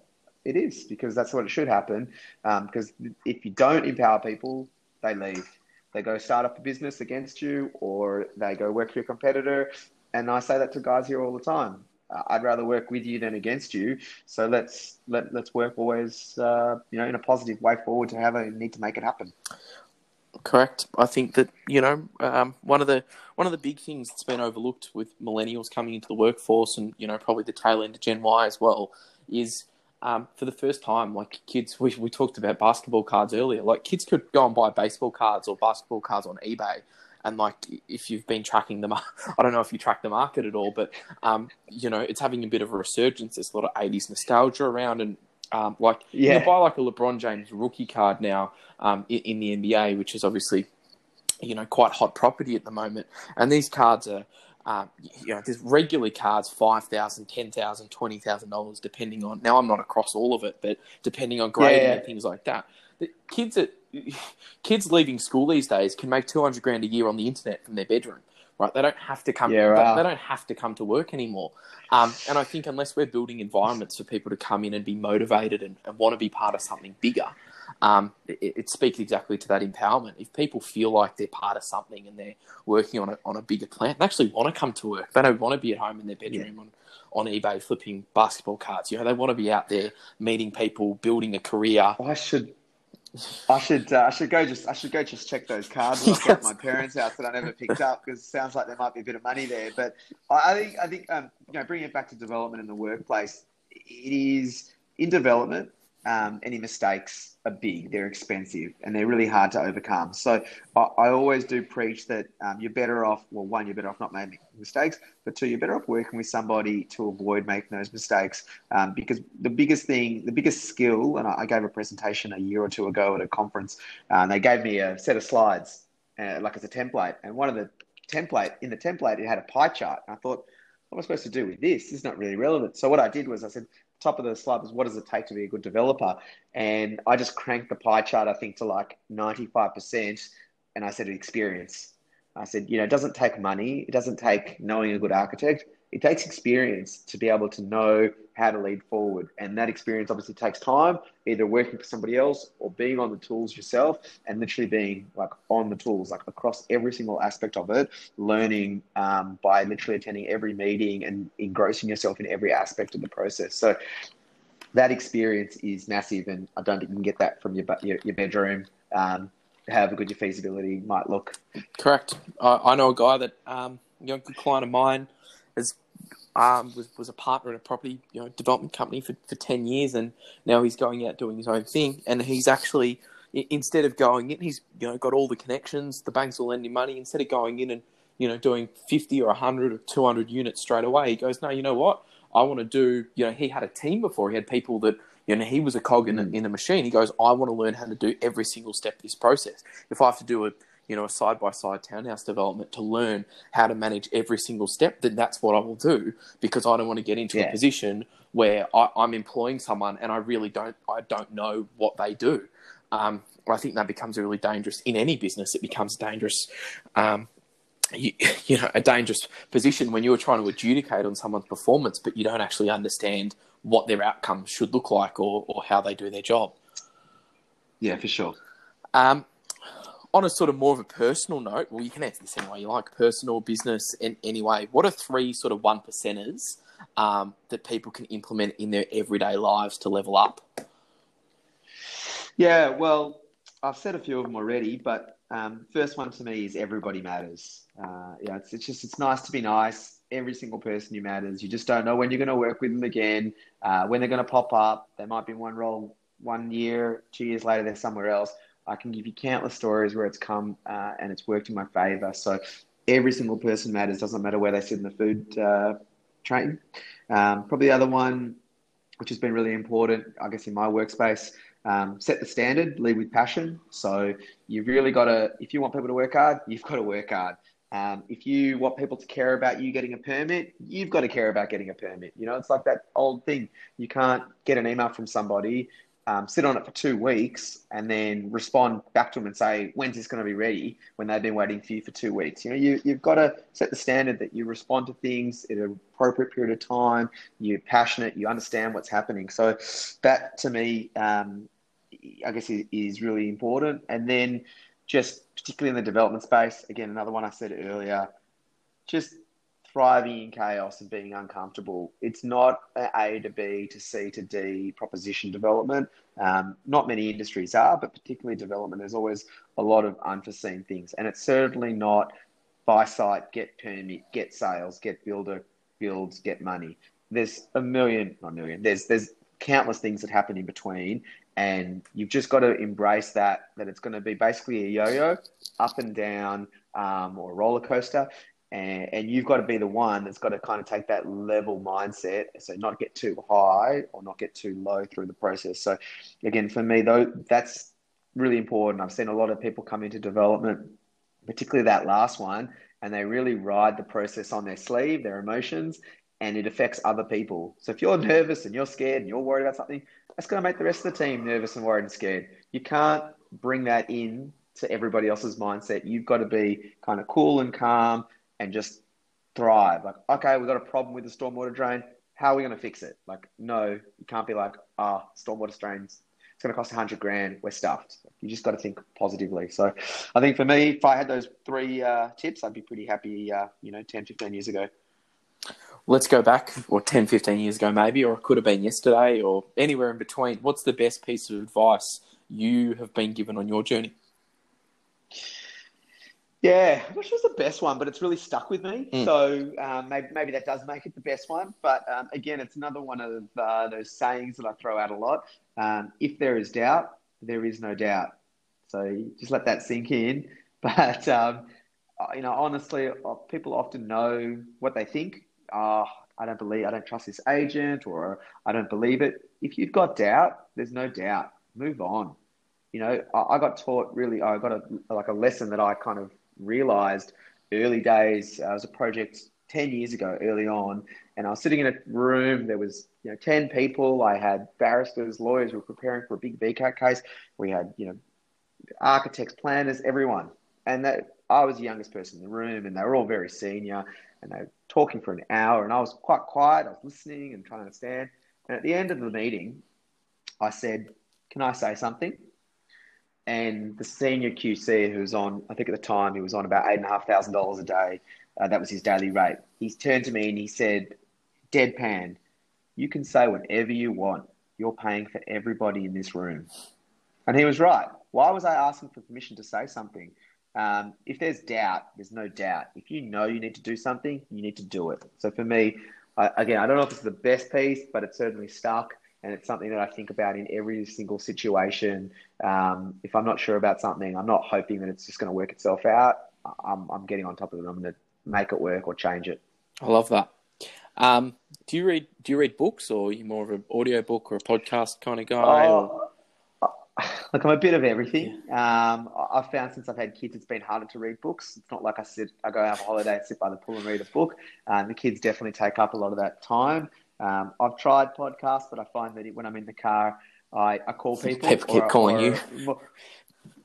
Speaker 2: it is because that's what it should happen." Um, because if you don't empower people, they leave. They go start up a business against you, or they go work for your competitor, and I say that to guys here all the time. I'd rather work with you than against you. So let's let let's work always, uh, you know, in a positive way forward to have a need to make it happen.
Speaker 1: Correct. I think that you know um, one of the one of the big things that's been overlooked with millennials coming into the workforce, and you know probably the tail end of Gen Y as well, is um, for the first time, like kids, we, we talked about basketball cards earlier. Like kids could go and buy baseball cards or basketball cards on eBay, and like if you've been tracking them, *laughs* I don't know if you track the market at all, but um, you know it's having a bit of a resurgence. There's a lot of '80s nostalgia around, and Um, like yeah. you buy like a LeBron James rookie card now um, in, in the NBA, which is obviously you know quite hot property at the moment, and these cards are. Um, you know, there's regularly cards five thousand, ten thousand, twenty thousand dollars, depending on. Now, I'm not across all of it, but depending on grading yeah. and things like that, the kids at *laughs* kids leaving school these days can make two hundred grand a year on the internet from their bedroom right? They don't have to come. Yeah, right. they, they, don't have to come to work anymore. Um, and I think unless we're building environments for people to come in and be motivated and, and want to be part of something bigger, um, it, it, speaks exactly to that empowerment. If people feel like they're part of something and they're working on a, on a bigger plan, they actually want to come to work. They don't want to be at home in their bedroom yeah. on, on eBay flipping basketball cards. You know, they want to be out there meeting people, building a career.
Speaker 2: I should I should uh, I should go just I should go just check those cards yes. at my *laughs* parents' house that I never picked up because it sounds like there might be a bit of money there. But I, I think I think um, you know bringing it back to development in the workplace, it is in development um, any mistakes are big, they're expensive, and they're really hard to overcome. So I, I always do preach that um, you're better off, well, one, you're better off not making mistakes, but two, you're better off working with somebody to avoid making those mistakes. Um, because the biggest thing, the biggest skill, and I, I, gave a presentation a year or two ago at a conference, uh, and they gave me a set of slides, uh, like as a template, and one of the template, in the template, it had a pie chart. And I thought, what am I supposed to do with this? This is not really relevant. So what I did was I said, top of the slide is what does it take to be a good developer? And I just cranked the pie chart, I think, to like 95%. And I said experience. I said, you know, it doesn't take money. It doesn't take knowing a good architect it takes experience to be able to know how to lead forward. And that experience obviously takes time, either working for somebody else or being on the tools yourself and literally being like on the tools, like across every single aspect of it, learning um, by literally attending every meeting and engrossing yourself in every aspect of the process. So that experience is massive. And I don't think you can get that from your, your, your bedroom. Um, however good your feasibility might look.
Speaker 1: Correct. I, I know a guy that, um, you know, good client of mine, um, was was a partner in a property you know development company for, for ten years, and now he's going out doing his own thing. And he's actually instead of going in, he's you know got all the connections. The banks will lend him money instead of going in and you know doing fifty or hundred or two hundred units straight away. He goes, no, you know what? I want to do. You know, he had a team before. He had people that you know he was a cog in a, in a machine. He goes, I want to learn how to do every single step of this process. If I have to do a you know, a side by side townhouse development to learn how to manage every single step, then that's what I will do because I don't want to get into yeah. a position where I, am employing someone and I really don't I don't know what they do. Um, I think that becomes really dangerous in any business. It becomes dangerous. Um, you, you know, a dangerous position when you're trying to adjudicate on someone's performance, but you don't actually understand what their outcomes should look like or, or how they do their job.
Speaker 2: Yeah, for sure.
Speaker 1: Um, on a sort of more of a personal note, well, you can answer this anyway you like, personal, business, and anyway, what are three sort of one percenters um, that people can implement in their everyday lives to level up?
Speaker 2: Yeah, well, I've said a few of them already, but um, first one to me is everybody matters. Uh, yeah, it's, it's just it's nice to be nice. Every single person you matters. You just don't know when you're going to work with them again, uh, when they're going to pop up. They might be in one role one year, two years later, they're somewhere else. I can give you countless stories where it's come uh, and it's worked in my favor. So every single person matters. Doesn't matter where they sit in the food uh, train. Um, probably the other one, which has been really important, I guess, in my workspace. Um, set the standard, lead with passion. So you've really got to, if you want people to work hard, you've got to work hard. Um, if you want people to care about you getting a permit, you've got to care about getting a permit. You know, it's like that old thing. You can't get an email from somebody um, sit on it for two weeks and then respond back to them and say, when's this going to be ready when they've been waiting for you for two weeks? You know, you, you've got to set the standard that you respond to things in an appropriate period of time, you're passionate, you understand what's happening. So that to me, um, I guess is, is really important. And then just particularly in the development space, again, another one I said earlier, just thriving in chaos and being uncomfortable. It's not A to B to C to D proposition development. Um, not many industries are, but particularly development, there's always a lot of unforeseen things. And it's certainly not buy site, get permit, get sales, get builder, builds, get money. There's a million, not a million, there's, there's countless things that happen in between. And you've just got to embrace that, that it's going to be basically a yo yo, up and down, um, or roller coaster And, and you've got to be the one that's got to kind of take that level mindset, so not get too high or not get too low through the process. So, again, for me, though, that's really important. I've seen a lot of people come into development, particularly that last one, and they really ride the process on their sleeve, their emotions, and it affects other people. So if you're nervous and you're scared and you're worried about something, that's going to make the rest of the team nervous and worried and scared. You can't bring that in to everybody else's mindset. You've got to be kind of cool and calm and just thrive. Like, okay, we've got a problem with the stormwater drain. How are we going to fix it? Like, no, you can't be like, ah, oh, stormwater drains. It's going to cost a hundred grand. We're stuffed. You just got to think positively. So, I think for me, if I had those three uh, tips, I'd be pretty happy. Uh, you know, 10, 15 years ago
Speaker 1: let's go back, or 10, 15 years ago, maybe, or it could have been yesterday, or anywhere in between. What's the best piece of advice you have been given on your journey?
Speaker 2: Yeah, I'm not sure it's the best one, but it's really stuck with me. Mm. So um, maybe, maybe that does make it the best one. But um, again, it's another one of uh, those sayings that I throw out a lot. Um, if there is doubt, there is no doubt. So just let that sink in. *laughs* But um, you know, honestly, uh, people often know what they think oh, I don't believe, I don't trust this agent or I don't believe it. If you've got doubt, there's no doubt. Move on. You know, I, I got taught really, I got a, like a lesson that I kind of realized early days. Uh, was a project 10 years ago, early on, and I was sitting in a room. There was, you know, 10 people. I had barristers, lawyers. We were preparing for a big VCAT case. We had, you know, architects, planners, everyone. And that I was the youngest person in the room, and they were all very senior and they were talking for an hour, and I was quite quiet. I was listening and trying to understand. And at the end of the meeting, I said, "Can I say something?" And the senior QC, who was on, I think at the time he was on about eight and a half thousand dollars a day. Uh, that was his daily rate. He turned to me and he said, "Deadpan, you can say whatever you want. You're paying for everybody in this room." And he was right. Why was I asking for permission to say something? Um, if there's doubt, there's no doubt. If you know you need to do something, you need to do it. So for me, I, again, I don't know if it's the best piece, but it certainly stuck. And it's something that I think about in every single situation. Um, if I'm not sure about something, I'm not hoping that it's just going to work itself out. I'm, I'm getting on top of it. I'm going to make it work or change it.
Speaker 1: I love that. Um, do you read Do you read books, or are you more of an audio book or a podcast kind of guy? Oh,
Speaker 2: Look, I'm a bit of everything. Um, I've found since I've had kids, it's been harder to read books. It's not like I sit, I go have a holiday and sit by the pool and read a book. Um, the kids definitely take up a lot of that time. Um, I've tried podcasts, but I find that when I'm in the car, I, I call people.
Speaker 1: People keep calling or,
Speaker 2: you.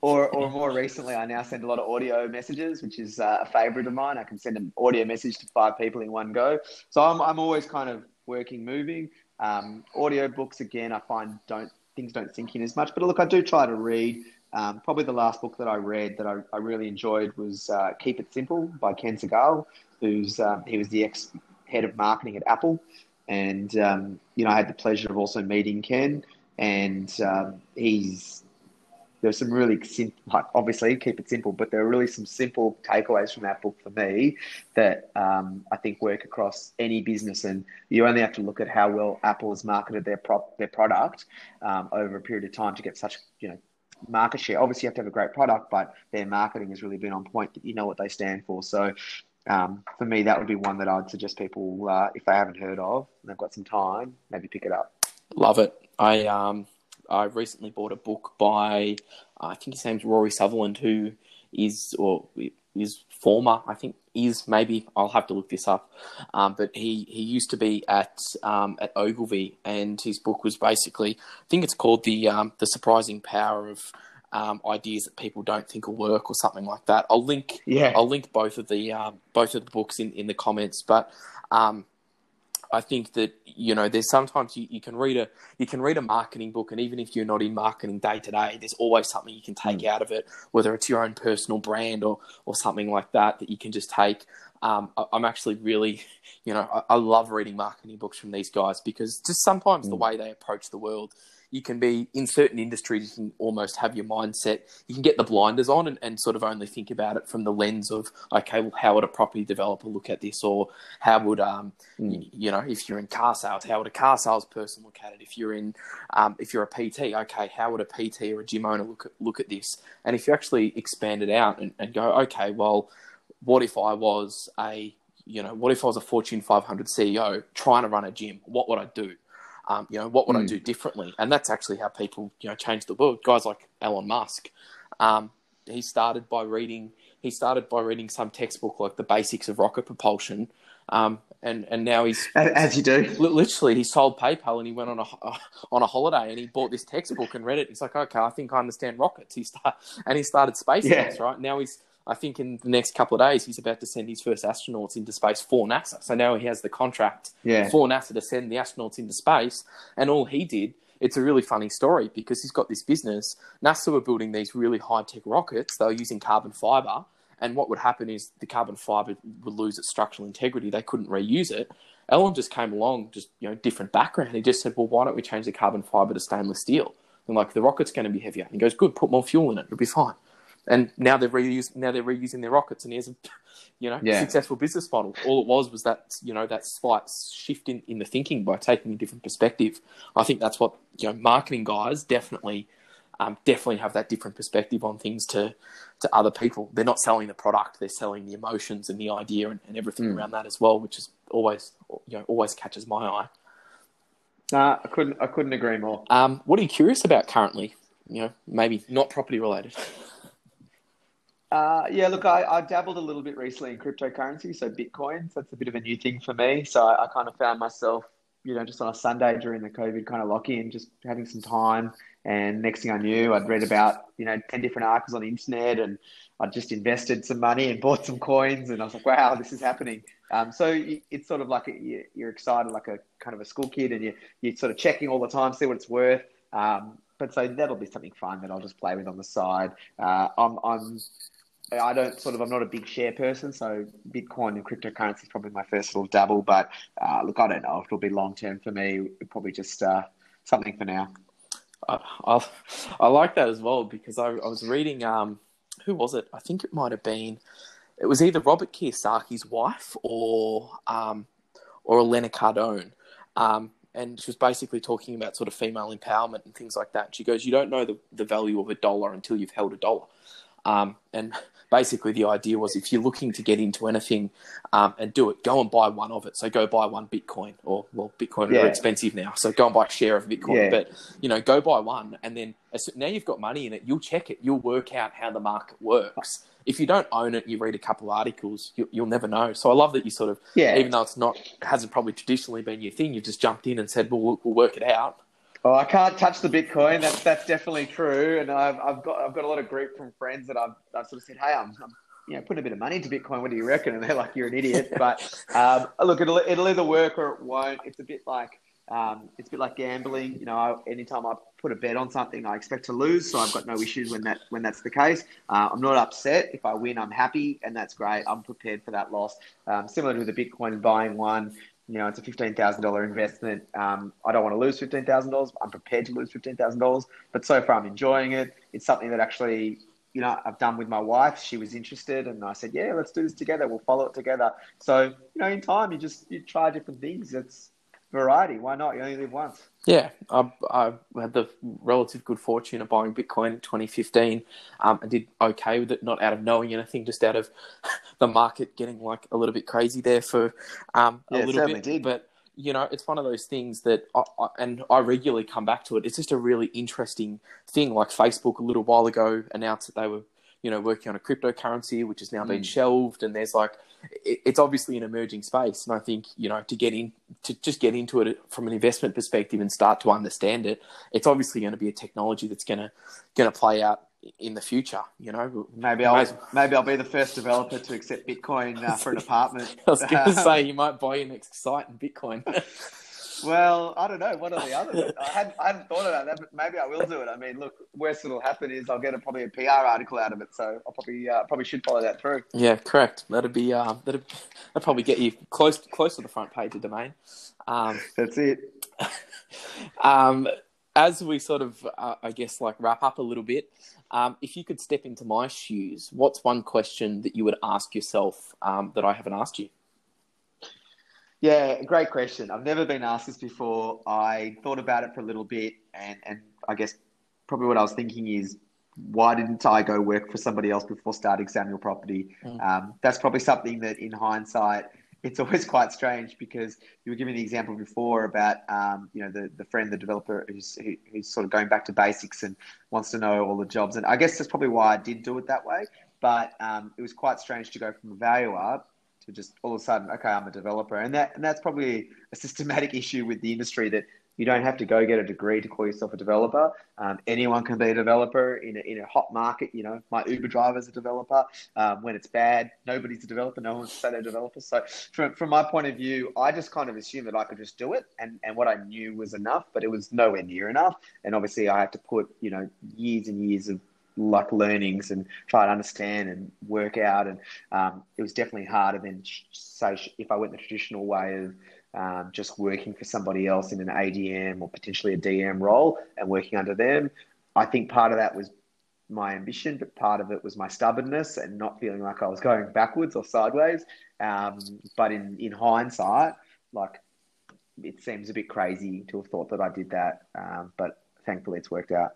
Speaker 2: Or, or more recently, I now send a lot of audio messages, which is uh, a favorite of mine. I can send an audio message to five people in one go. So I'm, I'm always kind of working, moving. Um, audio books, again, I find don't things don't sink in as much. But look, I do try to read. Um, probably the last book that I read that I, I really enjoyed was uh, Keep It Simple by Ken Segall, who's um, he was the ex head of marketing at Apple, and um, you know I had the pleasure of also meeting Ken, and um, he's there's some really simple, like obviously keep it simple, but there are really some simple takeaways from that book for me that um, I think work across any business. And you only have to look at how well Apple has marketed their prop, their product um, over a period of time to get such you know market share. Obviously, you have to have a great product, but their marketing has really been on point. You know what they stand for. So um, for me, that would be one that I'd suggest people, uh, if they haven't heard of and they've got some time, maybe pick it up.
Speaker 1: Love it. I um, I recently bought a book by I think his name's Rory Sutherland, who is or is former I think is maybe I'll have to look this up, um, but he he used to be at um, at Ogilvy, and his book was basically I think it's called the um, the surprising power of um, ideas that people don't think will work or something like that. I'll link yeah I'll link both of the um, both of the books in in the comments, but um, I think that you know there's sometimes you, you can read a you can read a marketing book and even if you're not in marketing day to day there's always something you can take mm. out of it whether it's your own personal brand or or something like that that you can just take um, I, am actually really you know I, I, love reading marketing books from these guys because just sometimes mm. the way they approach the world you can be in certain industries, you can almost have your mindset, you can get the blinders on and, and sort of only think about it from the lens of, okay, well, how would a property developer look at this? Or how would, um, mm. you, you, know, if you're in car sales, how would a car salesperson look at it? If you're in, um, if you're a PT, okay, how would a PT or a gym owner look at, look at this? And if you actually expand it out and, and go, okay, well, what if I was a you know, what if I was a Fortune 500 CEO trying to run a gym? What would I do? Um, you know, what would mm. I hmm. do differently? And that's actually how people, you know, change the world. Guys like Elon Musk, um, he started by reading. He started by reading some textbook like the basics of rocket propulsion, um, and and now he's *laughs*
Speaker 2: as you do.
Speaker 1: Literally, he sold PayPal and he went on a on a holiday and he bought this textbook and read it. He's like, okay, I think I understand rockets. He start and he started SpaceX. Yeah. Right now, he's I think in the next couple of days, he's about to send his first astronauts into space for NASA. So now he has the contract yeah. for NASA to send the astronauts into space. And all he did, it's a really funny story because he's got this business. NASA were building these really high tech rockets. They were using carbon fiber. And what would happen is the carbon fiber would lose its structural integrity. They couldn't reuse it. Elon just came along, just you know, different background. He just said, "Well, why don't we change the carbon fiber to stainless steel?" And like the rocket's going to be heavier. And he goes, "Good, put more fuel in it. It'll be fine." And now they're reusing now they're reusing their rockets, and here's a *laughs* you know yeah. successful business model. All it was was that you know that slight shift in, in the thinking by taking a different perspective. I think that's what you know marketing guys definitely um, definitely have that different perspective on things to to other people. They're not selling the product; they're selling the emotions and the idea and, and everything mm. around that as well, which is always you know always catches my eye.
Speaker 2: Nah, I couldn't I couldn't agree more.
Speaker 1: Um, what are you curious about currently? You know, maybe not property related. *laughs*
Speaker 2: Uh, yeah, look, I, I, dabbled a little bit recently in cryptocurrency, so Bitcoin. So that's a bit of a new thing for me. So I, I kind of found myself, you know, just on a Sunday during the COVID kind of lock in, just having some time. And next thing I knew, I'd read about, you know, 10 different articles on the internet and I just invested some money and bought some coins. And I was like, wow, this is happening. Um, so it's sort of like a, you're excited, like a kind of a school kid, and you, you're sort of checking all the time, see what it's worth. Um, but so that'll be something fun that I'll just play with on the side. Uh, I'm, I'm I don't sort of, I'm not a big share person, so Bitcoin and cryptocurrency is probably my first little dabble. But uh, look, I don't know if it'll be long term for me. Probably just uh, something for now.
Speaker 1: I, I, I, like that as well because I, I was reading, um, who was it? I think it might have been, it was either Robert Kiyosaki's wife or um, or Elena Cardone. Um, and she was basically talking about sort of female empowerment and things like that. She goes, "You don't know the, the value of a dollar until you've held a dollar." Um, and basically, the idea was if you're looking to get into anything um, and do it, go and buy one of it. So go buy one Bitcoin, or well, Bitcoin yeah. are expensive now, so go and buy a share of Bitcoin. Yeah. But you know, go buy one, and then now you've got money in it. You'll check it. You'll work out how the market works. If you don't own it, you read a couple of articles, you, will never know. So I love that you sort of, yeah. even though it's not hasn't probably traditionally been your thing, you've just jumped in and said, "Well, we'll, we'll work it out."
Speaker 2: Oh, I can't touch the Bitcoin. That's that's definitely true. And I've, I've got I've got a lot of grief from friends that I've, I've sort of said, hey, I'm, I'm you know putting a bit of money into Bitcoin. What do you reckon? And they're like, you're an idiot. *laughs* But um, look, it'll it'll either work or it won't. It's a bit like um, it's a bit like gambling. You know, I, anytime I put a bet on something, I expect to lose. So I've got no issues when that when that's the case. Uh, I'm not upset. If I win, I'm happy, and that's great. I'm prepared for that loss. Um, similar to the Bitcoin buying one you know, it's a fifteen thousand dollar investment. Um, I don't want to lose fifteen thousand dollars. I'm prepared to lose fifteen thousand dollars, but so far I'm enjoying it. It's something that actually, you know, I've done with my wife. She was interested, and I said, "Yeah, let's do this together. We'll follow it together." So, you know, in time, you just you try different things. It's variety. Why not? You only live once.
Speaker 1: Yeah, I, I had the relative good fortune of buying Bitcoin in 2015 um, and did okay with it, not out of knowing anything, just out of *laughs* the market getting like a little bit crazy there for um, a little bit. Did. But you know, it's one of those things that, I, I, and I regularly come back to it. It's just a really interesting thing. Like Facebook a little while ago announced that they were, you know, working on a cryptocurrency, which has now mm. been shelved, and there's like it's obviously an emerging space, and I think you know to get in to just get into it from an investment perspective and start to understand it, it's obviously going to be a technology that's going to going to play out in the future. You know,
Speaker 2: maybe I'll maybe I'll be the first developer to accept Bitcoin uh, for an *laughs* apartment.
Speaker 1: I was going *laughs* to say you might buy your next site in Bitcoin. *laughs*
Speaker 2: Well, I don't know. One or the other. *laughs* I hadn't, I hadn't thought about that, but maybe I will do it. I mean, look, worst that'll happen is I'll get a, probably a PR article out of it, so I'll probably uh, probably should follow that through.
Speaker 1: Yeah, correct. That'd be uh, that'd, that'd probably get you close close to the front page of domain.
Speaker 2: Um, *laughs* That's it. *laughs*
Speaker 1: um, as we sort of, uh, I guess, like wrap up a little bit, um, if you could step into my shoes, what's one question that you would ask yourself um, that I haven't asked you?
Speaker 2: Yeah, great question. I've never been asked this before. I thought about it for a little bit, and, and I guess probably what I was thinking is why didn't I go work for somebody else before starting Samuel Property? Mm. Um, that's probably something that, in hindsight, it's always *laughs* quite strange because you were giving the example before about um, you know the, the friend, the developer who's who, who's sort of going back to basics and wants to know all the jobs. And I guess that's probably why I did do it that way. But um, it was quite strange to go from a valuer to just all of a sudden, okay, I'm a developer, and that and that's probably a systematic *laughs* issue with the industry that you don't have to go get a degree to call yourself a developer. Um, anyone can be a developer in a, in a hot market. You know, my Uber driver is a developer. Um, when it's bad, nobody's a developer. No one's a developer. So from, from my point of view, I just kind of assumed that I could just do it. And, and what I knew was enough, but it was nowhere near enough. And obviously I had to put, you know, years and years of like learnings and try to understand and work out. And um, it was definitely harder than say if I went the traditional way of um, just working for somebody else in an ADM or potentially a DM role and working under them. I think part of that was my ambition, but part of it was my stubbornness and not feeling like I was going backwards or sideways. Um, but in, in hindsight, like it seems a bit crazy to have thought that I did that. Um, but thankfully, it's worked out.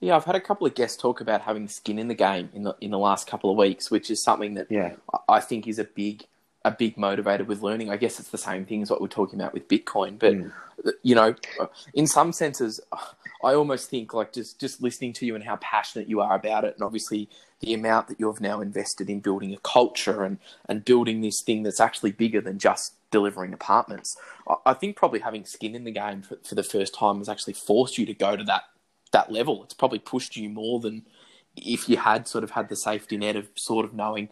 Speaker 1: Yeah, I've had a couple of guests talk about having skin in the game in the in the last couple of weeks, which is something that
Speaker 2: yeah.
Speaker 1: I think is a big a big motivator with learning. I guess it's the same thing as what we're talking about with Bitcoin, but mm. Uh, you know, uh, in some senses, uh, I almost think like just just listening to you and how passionate you are about it, and obviously the amount that you've now invested in building a culture and and building this thing that's actually bigger than just delivering apartments. I, think probably having skin in the game for, for the first time has actually forced you to go to that that level. It's probably pushed you more than if you had sort of had the safety net of sort of knowing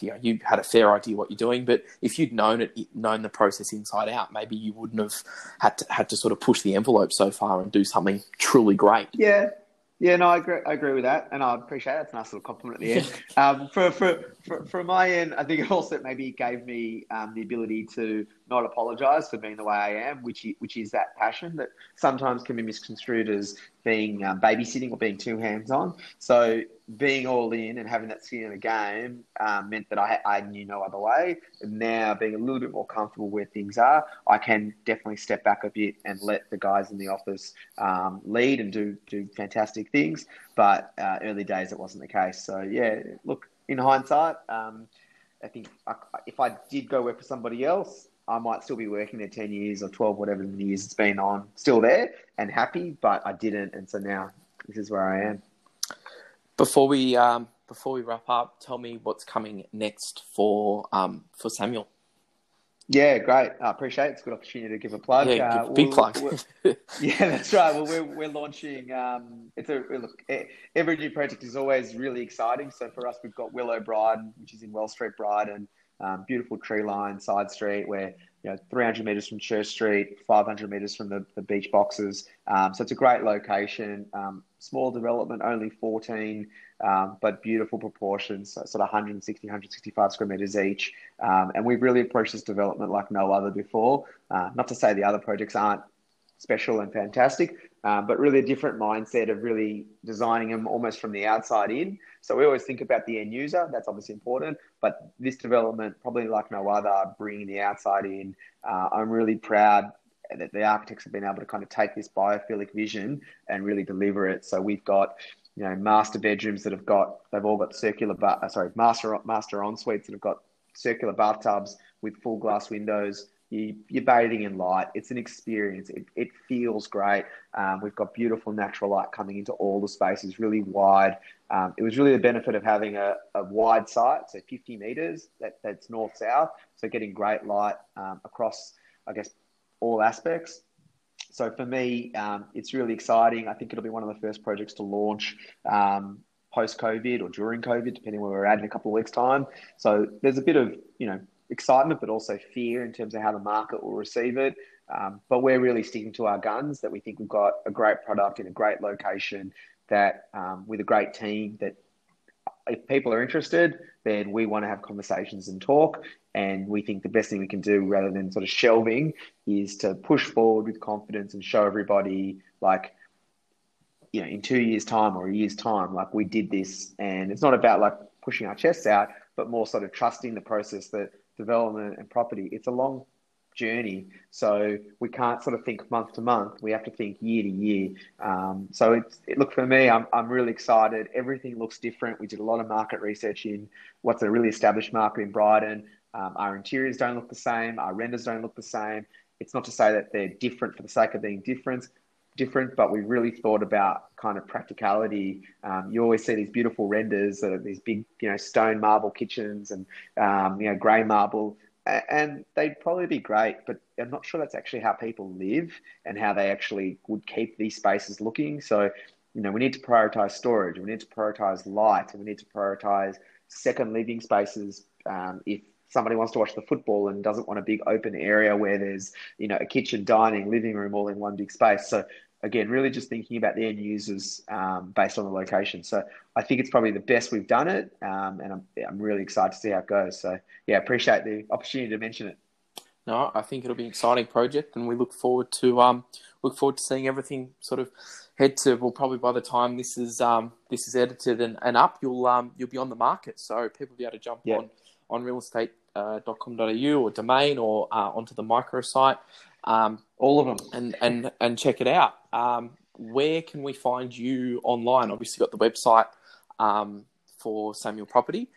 Speaker 1: you know, you had a fair idea what you're doing, but if you'd known it, known the process inside out, maybe you wouldn't have had to had to sort of push the envelope so far and do something truly great.
Speaker 2: Yeah, yeah, no, I agree. I agree with that, and I appreciate it. It's a nice little compliment at the end. *laughs* um, for, for, from my end, I think it also maybe gave me um, the ability to not apologise for being the way I am, which which is that passion that sometimes can be misconstrued as being um, babysitting or being too hands on. So being all in and having that skin in the game um, meant that I, I knew no other way. And now being a little bit more comfortable where things are, I can definitely step back a bit and let the guys in the office um, lead and do do fantastic things. But uh, early days, it wasn't the case. So yeah, look, in hindsight, um, I think I, if I did go work for somebody else, I might still be working there 10 years or 12, whatever the years it's been on, still there and happy, but I didn't. And so now this is where I am.
Speaker 1: Before we um, before we wrap up, tell me what's coming next for um, for Samuel.
Speaker 2: Yeah, great. I appreciate it. It's a good opportunity to give a plug.
Speaker 1: Yeah, uh, big we'll, plug. *laughs*
Speaker 2: yeah, that's right. Well, we're, we're launching. Um, it's a look. Every new project is always really exciting. So for us, we've got Willow Bride, which is in Well Street, Brighton um, beautiful tree line side street where you know 300 meters from Church Street, 500 meters from the, the beach boxes. Um, so it's a great location. Um, small development, only 14, um, but beautiful proportions, so sort of 160, 165 square meters each. Um, and we've really approached this development like no other before. Uh, not to say the other projects aren't special and fantastic, um, but really a different mindset of really designing them almost from the outside in. So we always think about the end user. That's obviously important, but this development, probably like no other, bringing the outside in. Uh, I'm really proud that the architects have been able to kind of take this biophilic vision and really deliver it. So we've got you know master bedrooms that have got they've all got circular but uh, sorry master master en suites that have got circular bathtubs with full glass windows you, are bathing in light. It's an experience. It, it feels great. Um, we've got beautiful natural light coming into all the spaces, really wide. Um, it was really the benefit of having a, a wide site, so 50 meters, that, that's north south. So getting great light um, across, I guess, all aspects. So for me, um, it's really exciting. I think it'll be one of the first projects to launch um, post COVID or during COVID, depending where we're at in a couple of weeks' time. So there's a bit of, you know, excitement, but also fear in terms of how the market will receive it. Um, but we're really sticking to our guns that we think we've got a great product in a great location that um, with a great team that if people are interested, then we want to have conversations and talk. And we think the best thing we can do rather than sort of shelving is to push forward with confidence and show everybody like, you know, in two years' time or a year's time, like we did this. And it's not about like pushing our chests out, but more sort of trusting the process that development and property, it's a long journey. So we can't sort of think month to month. We have to think year to year. Um, so it's, it, look for me, I'm, I'm really excited. Everything looks different. We did a lot of market research in what's a really established market in Brighton. Um, our interiors don't look the same. Our renders don't look the same. It's not to say that they're different for the sake of being different different, but we really thought about kind of practicality. Um, you always see these beautiful renders of these big, you know, stone marble kitchens and um, you know grey marble, and they'd probably be great, but I'm not sure that's actually how people live and how they actually would keep these spaces looking. So, you know, we need to prioritize storage, we need to prioritize light, and we need to prioritize second living spaces. Um, if somebody wants to watch the football and doesn't want a big open area where there's you know a kitchen dining living room all in one big space so again, really just thinking about the end users um, based on the location. So I think it's probably the best we've done it, um, and I'm, I'm really excited to see how it goes. So yeah, appreciate the opportunity to mention it.
Speaker 1: No, I think it'll be an exciting project, and we look forward to um, look forward to seeing everything sort of head to. Well, probably by the time this is um, this is edited and, and up, you'll um, you'll be on the market, so people will be able to jump yeah. on on realestate.com.au uh, or domain or uh, onto the microsite
Speaker 2: um, All of them.
Speaker 1: And, and, and check it out. Um, where can we find you online? Obviously, got the website um, for Samuel Property.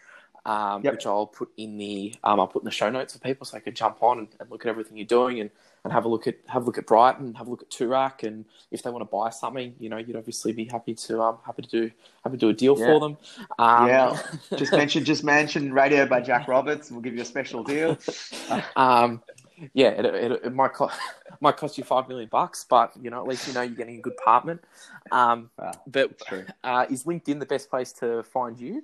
Speaker 1: Um, yep. which I'll put in the um, I'll put in the show notes for people so they can jump on and, and, look at everything you're doing and, and have a look at have a look at Brighton, have a look at Toorak, and if they want to buy something, you know, you'd obviously be happy to um, happy to do happy to do a deal
Speaker 2: yeah.
Speaker 1: for them.
Speaker 2: Um, yeah, *laughs* just mention just mention radio by Jack Roberts. And we'll give you a special deal. *laughs*
Speaker 1: um, yeah, it, it, it might cost *laughs* might cost you five million bucks, but you know at least you know you're getting a good apartment. Um, wow, but uh, is LinkedIn the best place to find you?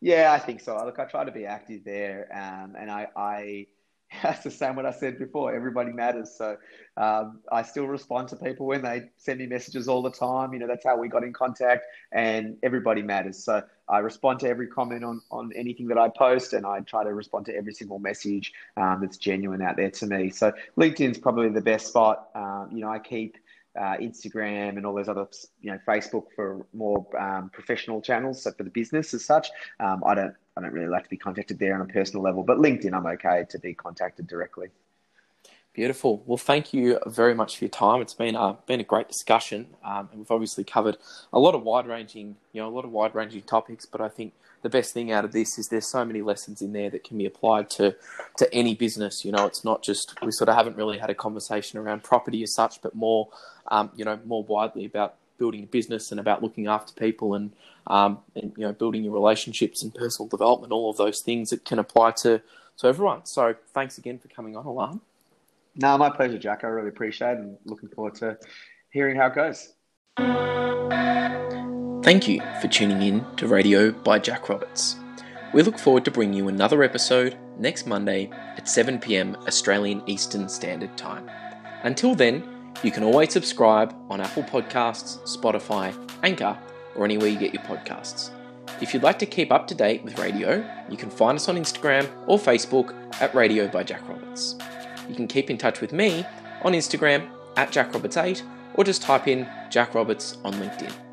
Speaker 2: Yeah, I think so. Look, I try to be active there, um, and I, I *laughs* that's the same what I said before. Everybody matters. So um, I still respond to people when they send me messages all the time. You know, that's how we got in contact, and everybody matters. So I respond to every comment on, on anything that I post, and I try to respond to every single message um, that's genuine out there to me. So LinkedIn's probably the best spot. Um, you know, I keep uh, Instagram and all those other, you know, Facebook for more um, professional channels. So for the business as such, um, I don't, I don't really like to be contacted there on a personal level. But LinkedIn, I'm okay to be contacted directly.
Speaker 1: Beautiful. Well, thank you very much for your time. It's been a been a great discussion, um, and we've obviously covered a lot of wide ranging, you know, a lot of wide ranging topics. But I think the best thing out of this is there's so many lessons in there that can be applied to to any business. You know, it's not just we sort of haven't really had a conversation around property as such, but more, um, you know, more widely about building a business and about looking after people and, um, and you know building your relationships and personal development. All of those things that can apply to to everyone. So thanks again for coming on, Alan.
Speaker 2: No, my pleasure, Jack. I really appreciate it and looking forward to hearing how it goes.
Speaker 1: Thank you for tuning in to Radio by Jack Roberts. We look forward to bringing you another episode next Monday at 7 pm Australian Eastern Standard Time. Until then, you can always subscribe on Apple Podcasts, Spotify, Anchor, or anywhere you get your podcasts. If you'd like to keep up to date with radio, you can find us on Instagram or Facebook at Radio by Jack Roberts. You can keep in touch with me on Instagram at JackRoberts8 or just type in Jack Roberts on LinkedIn.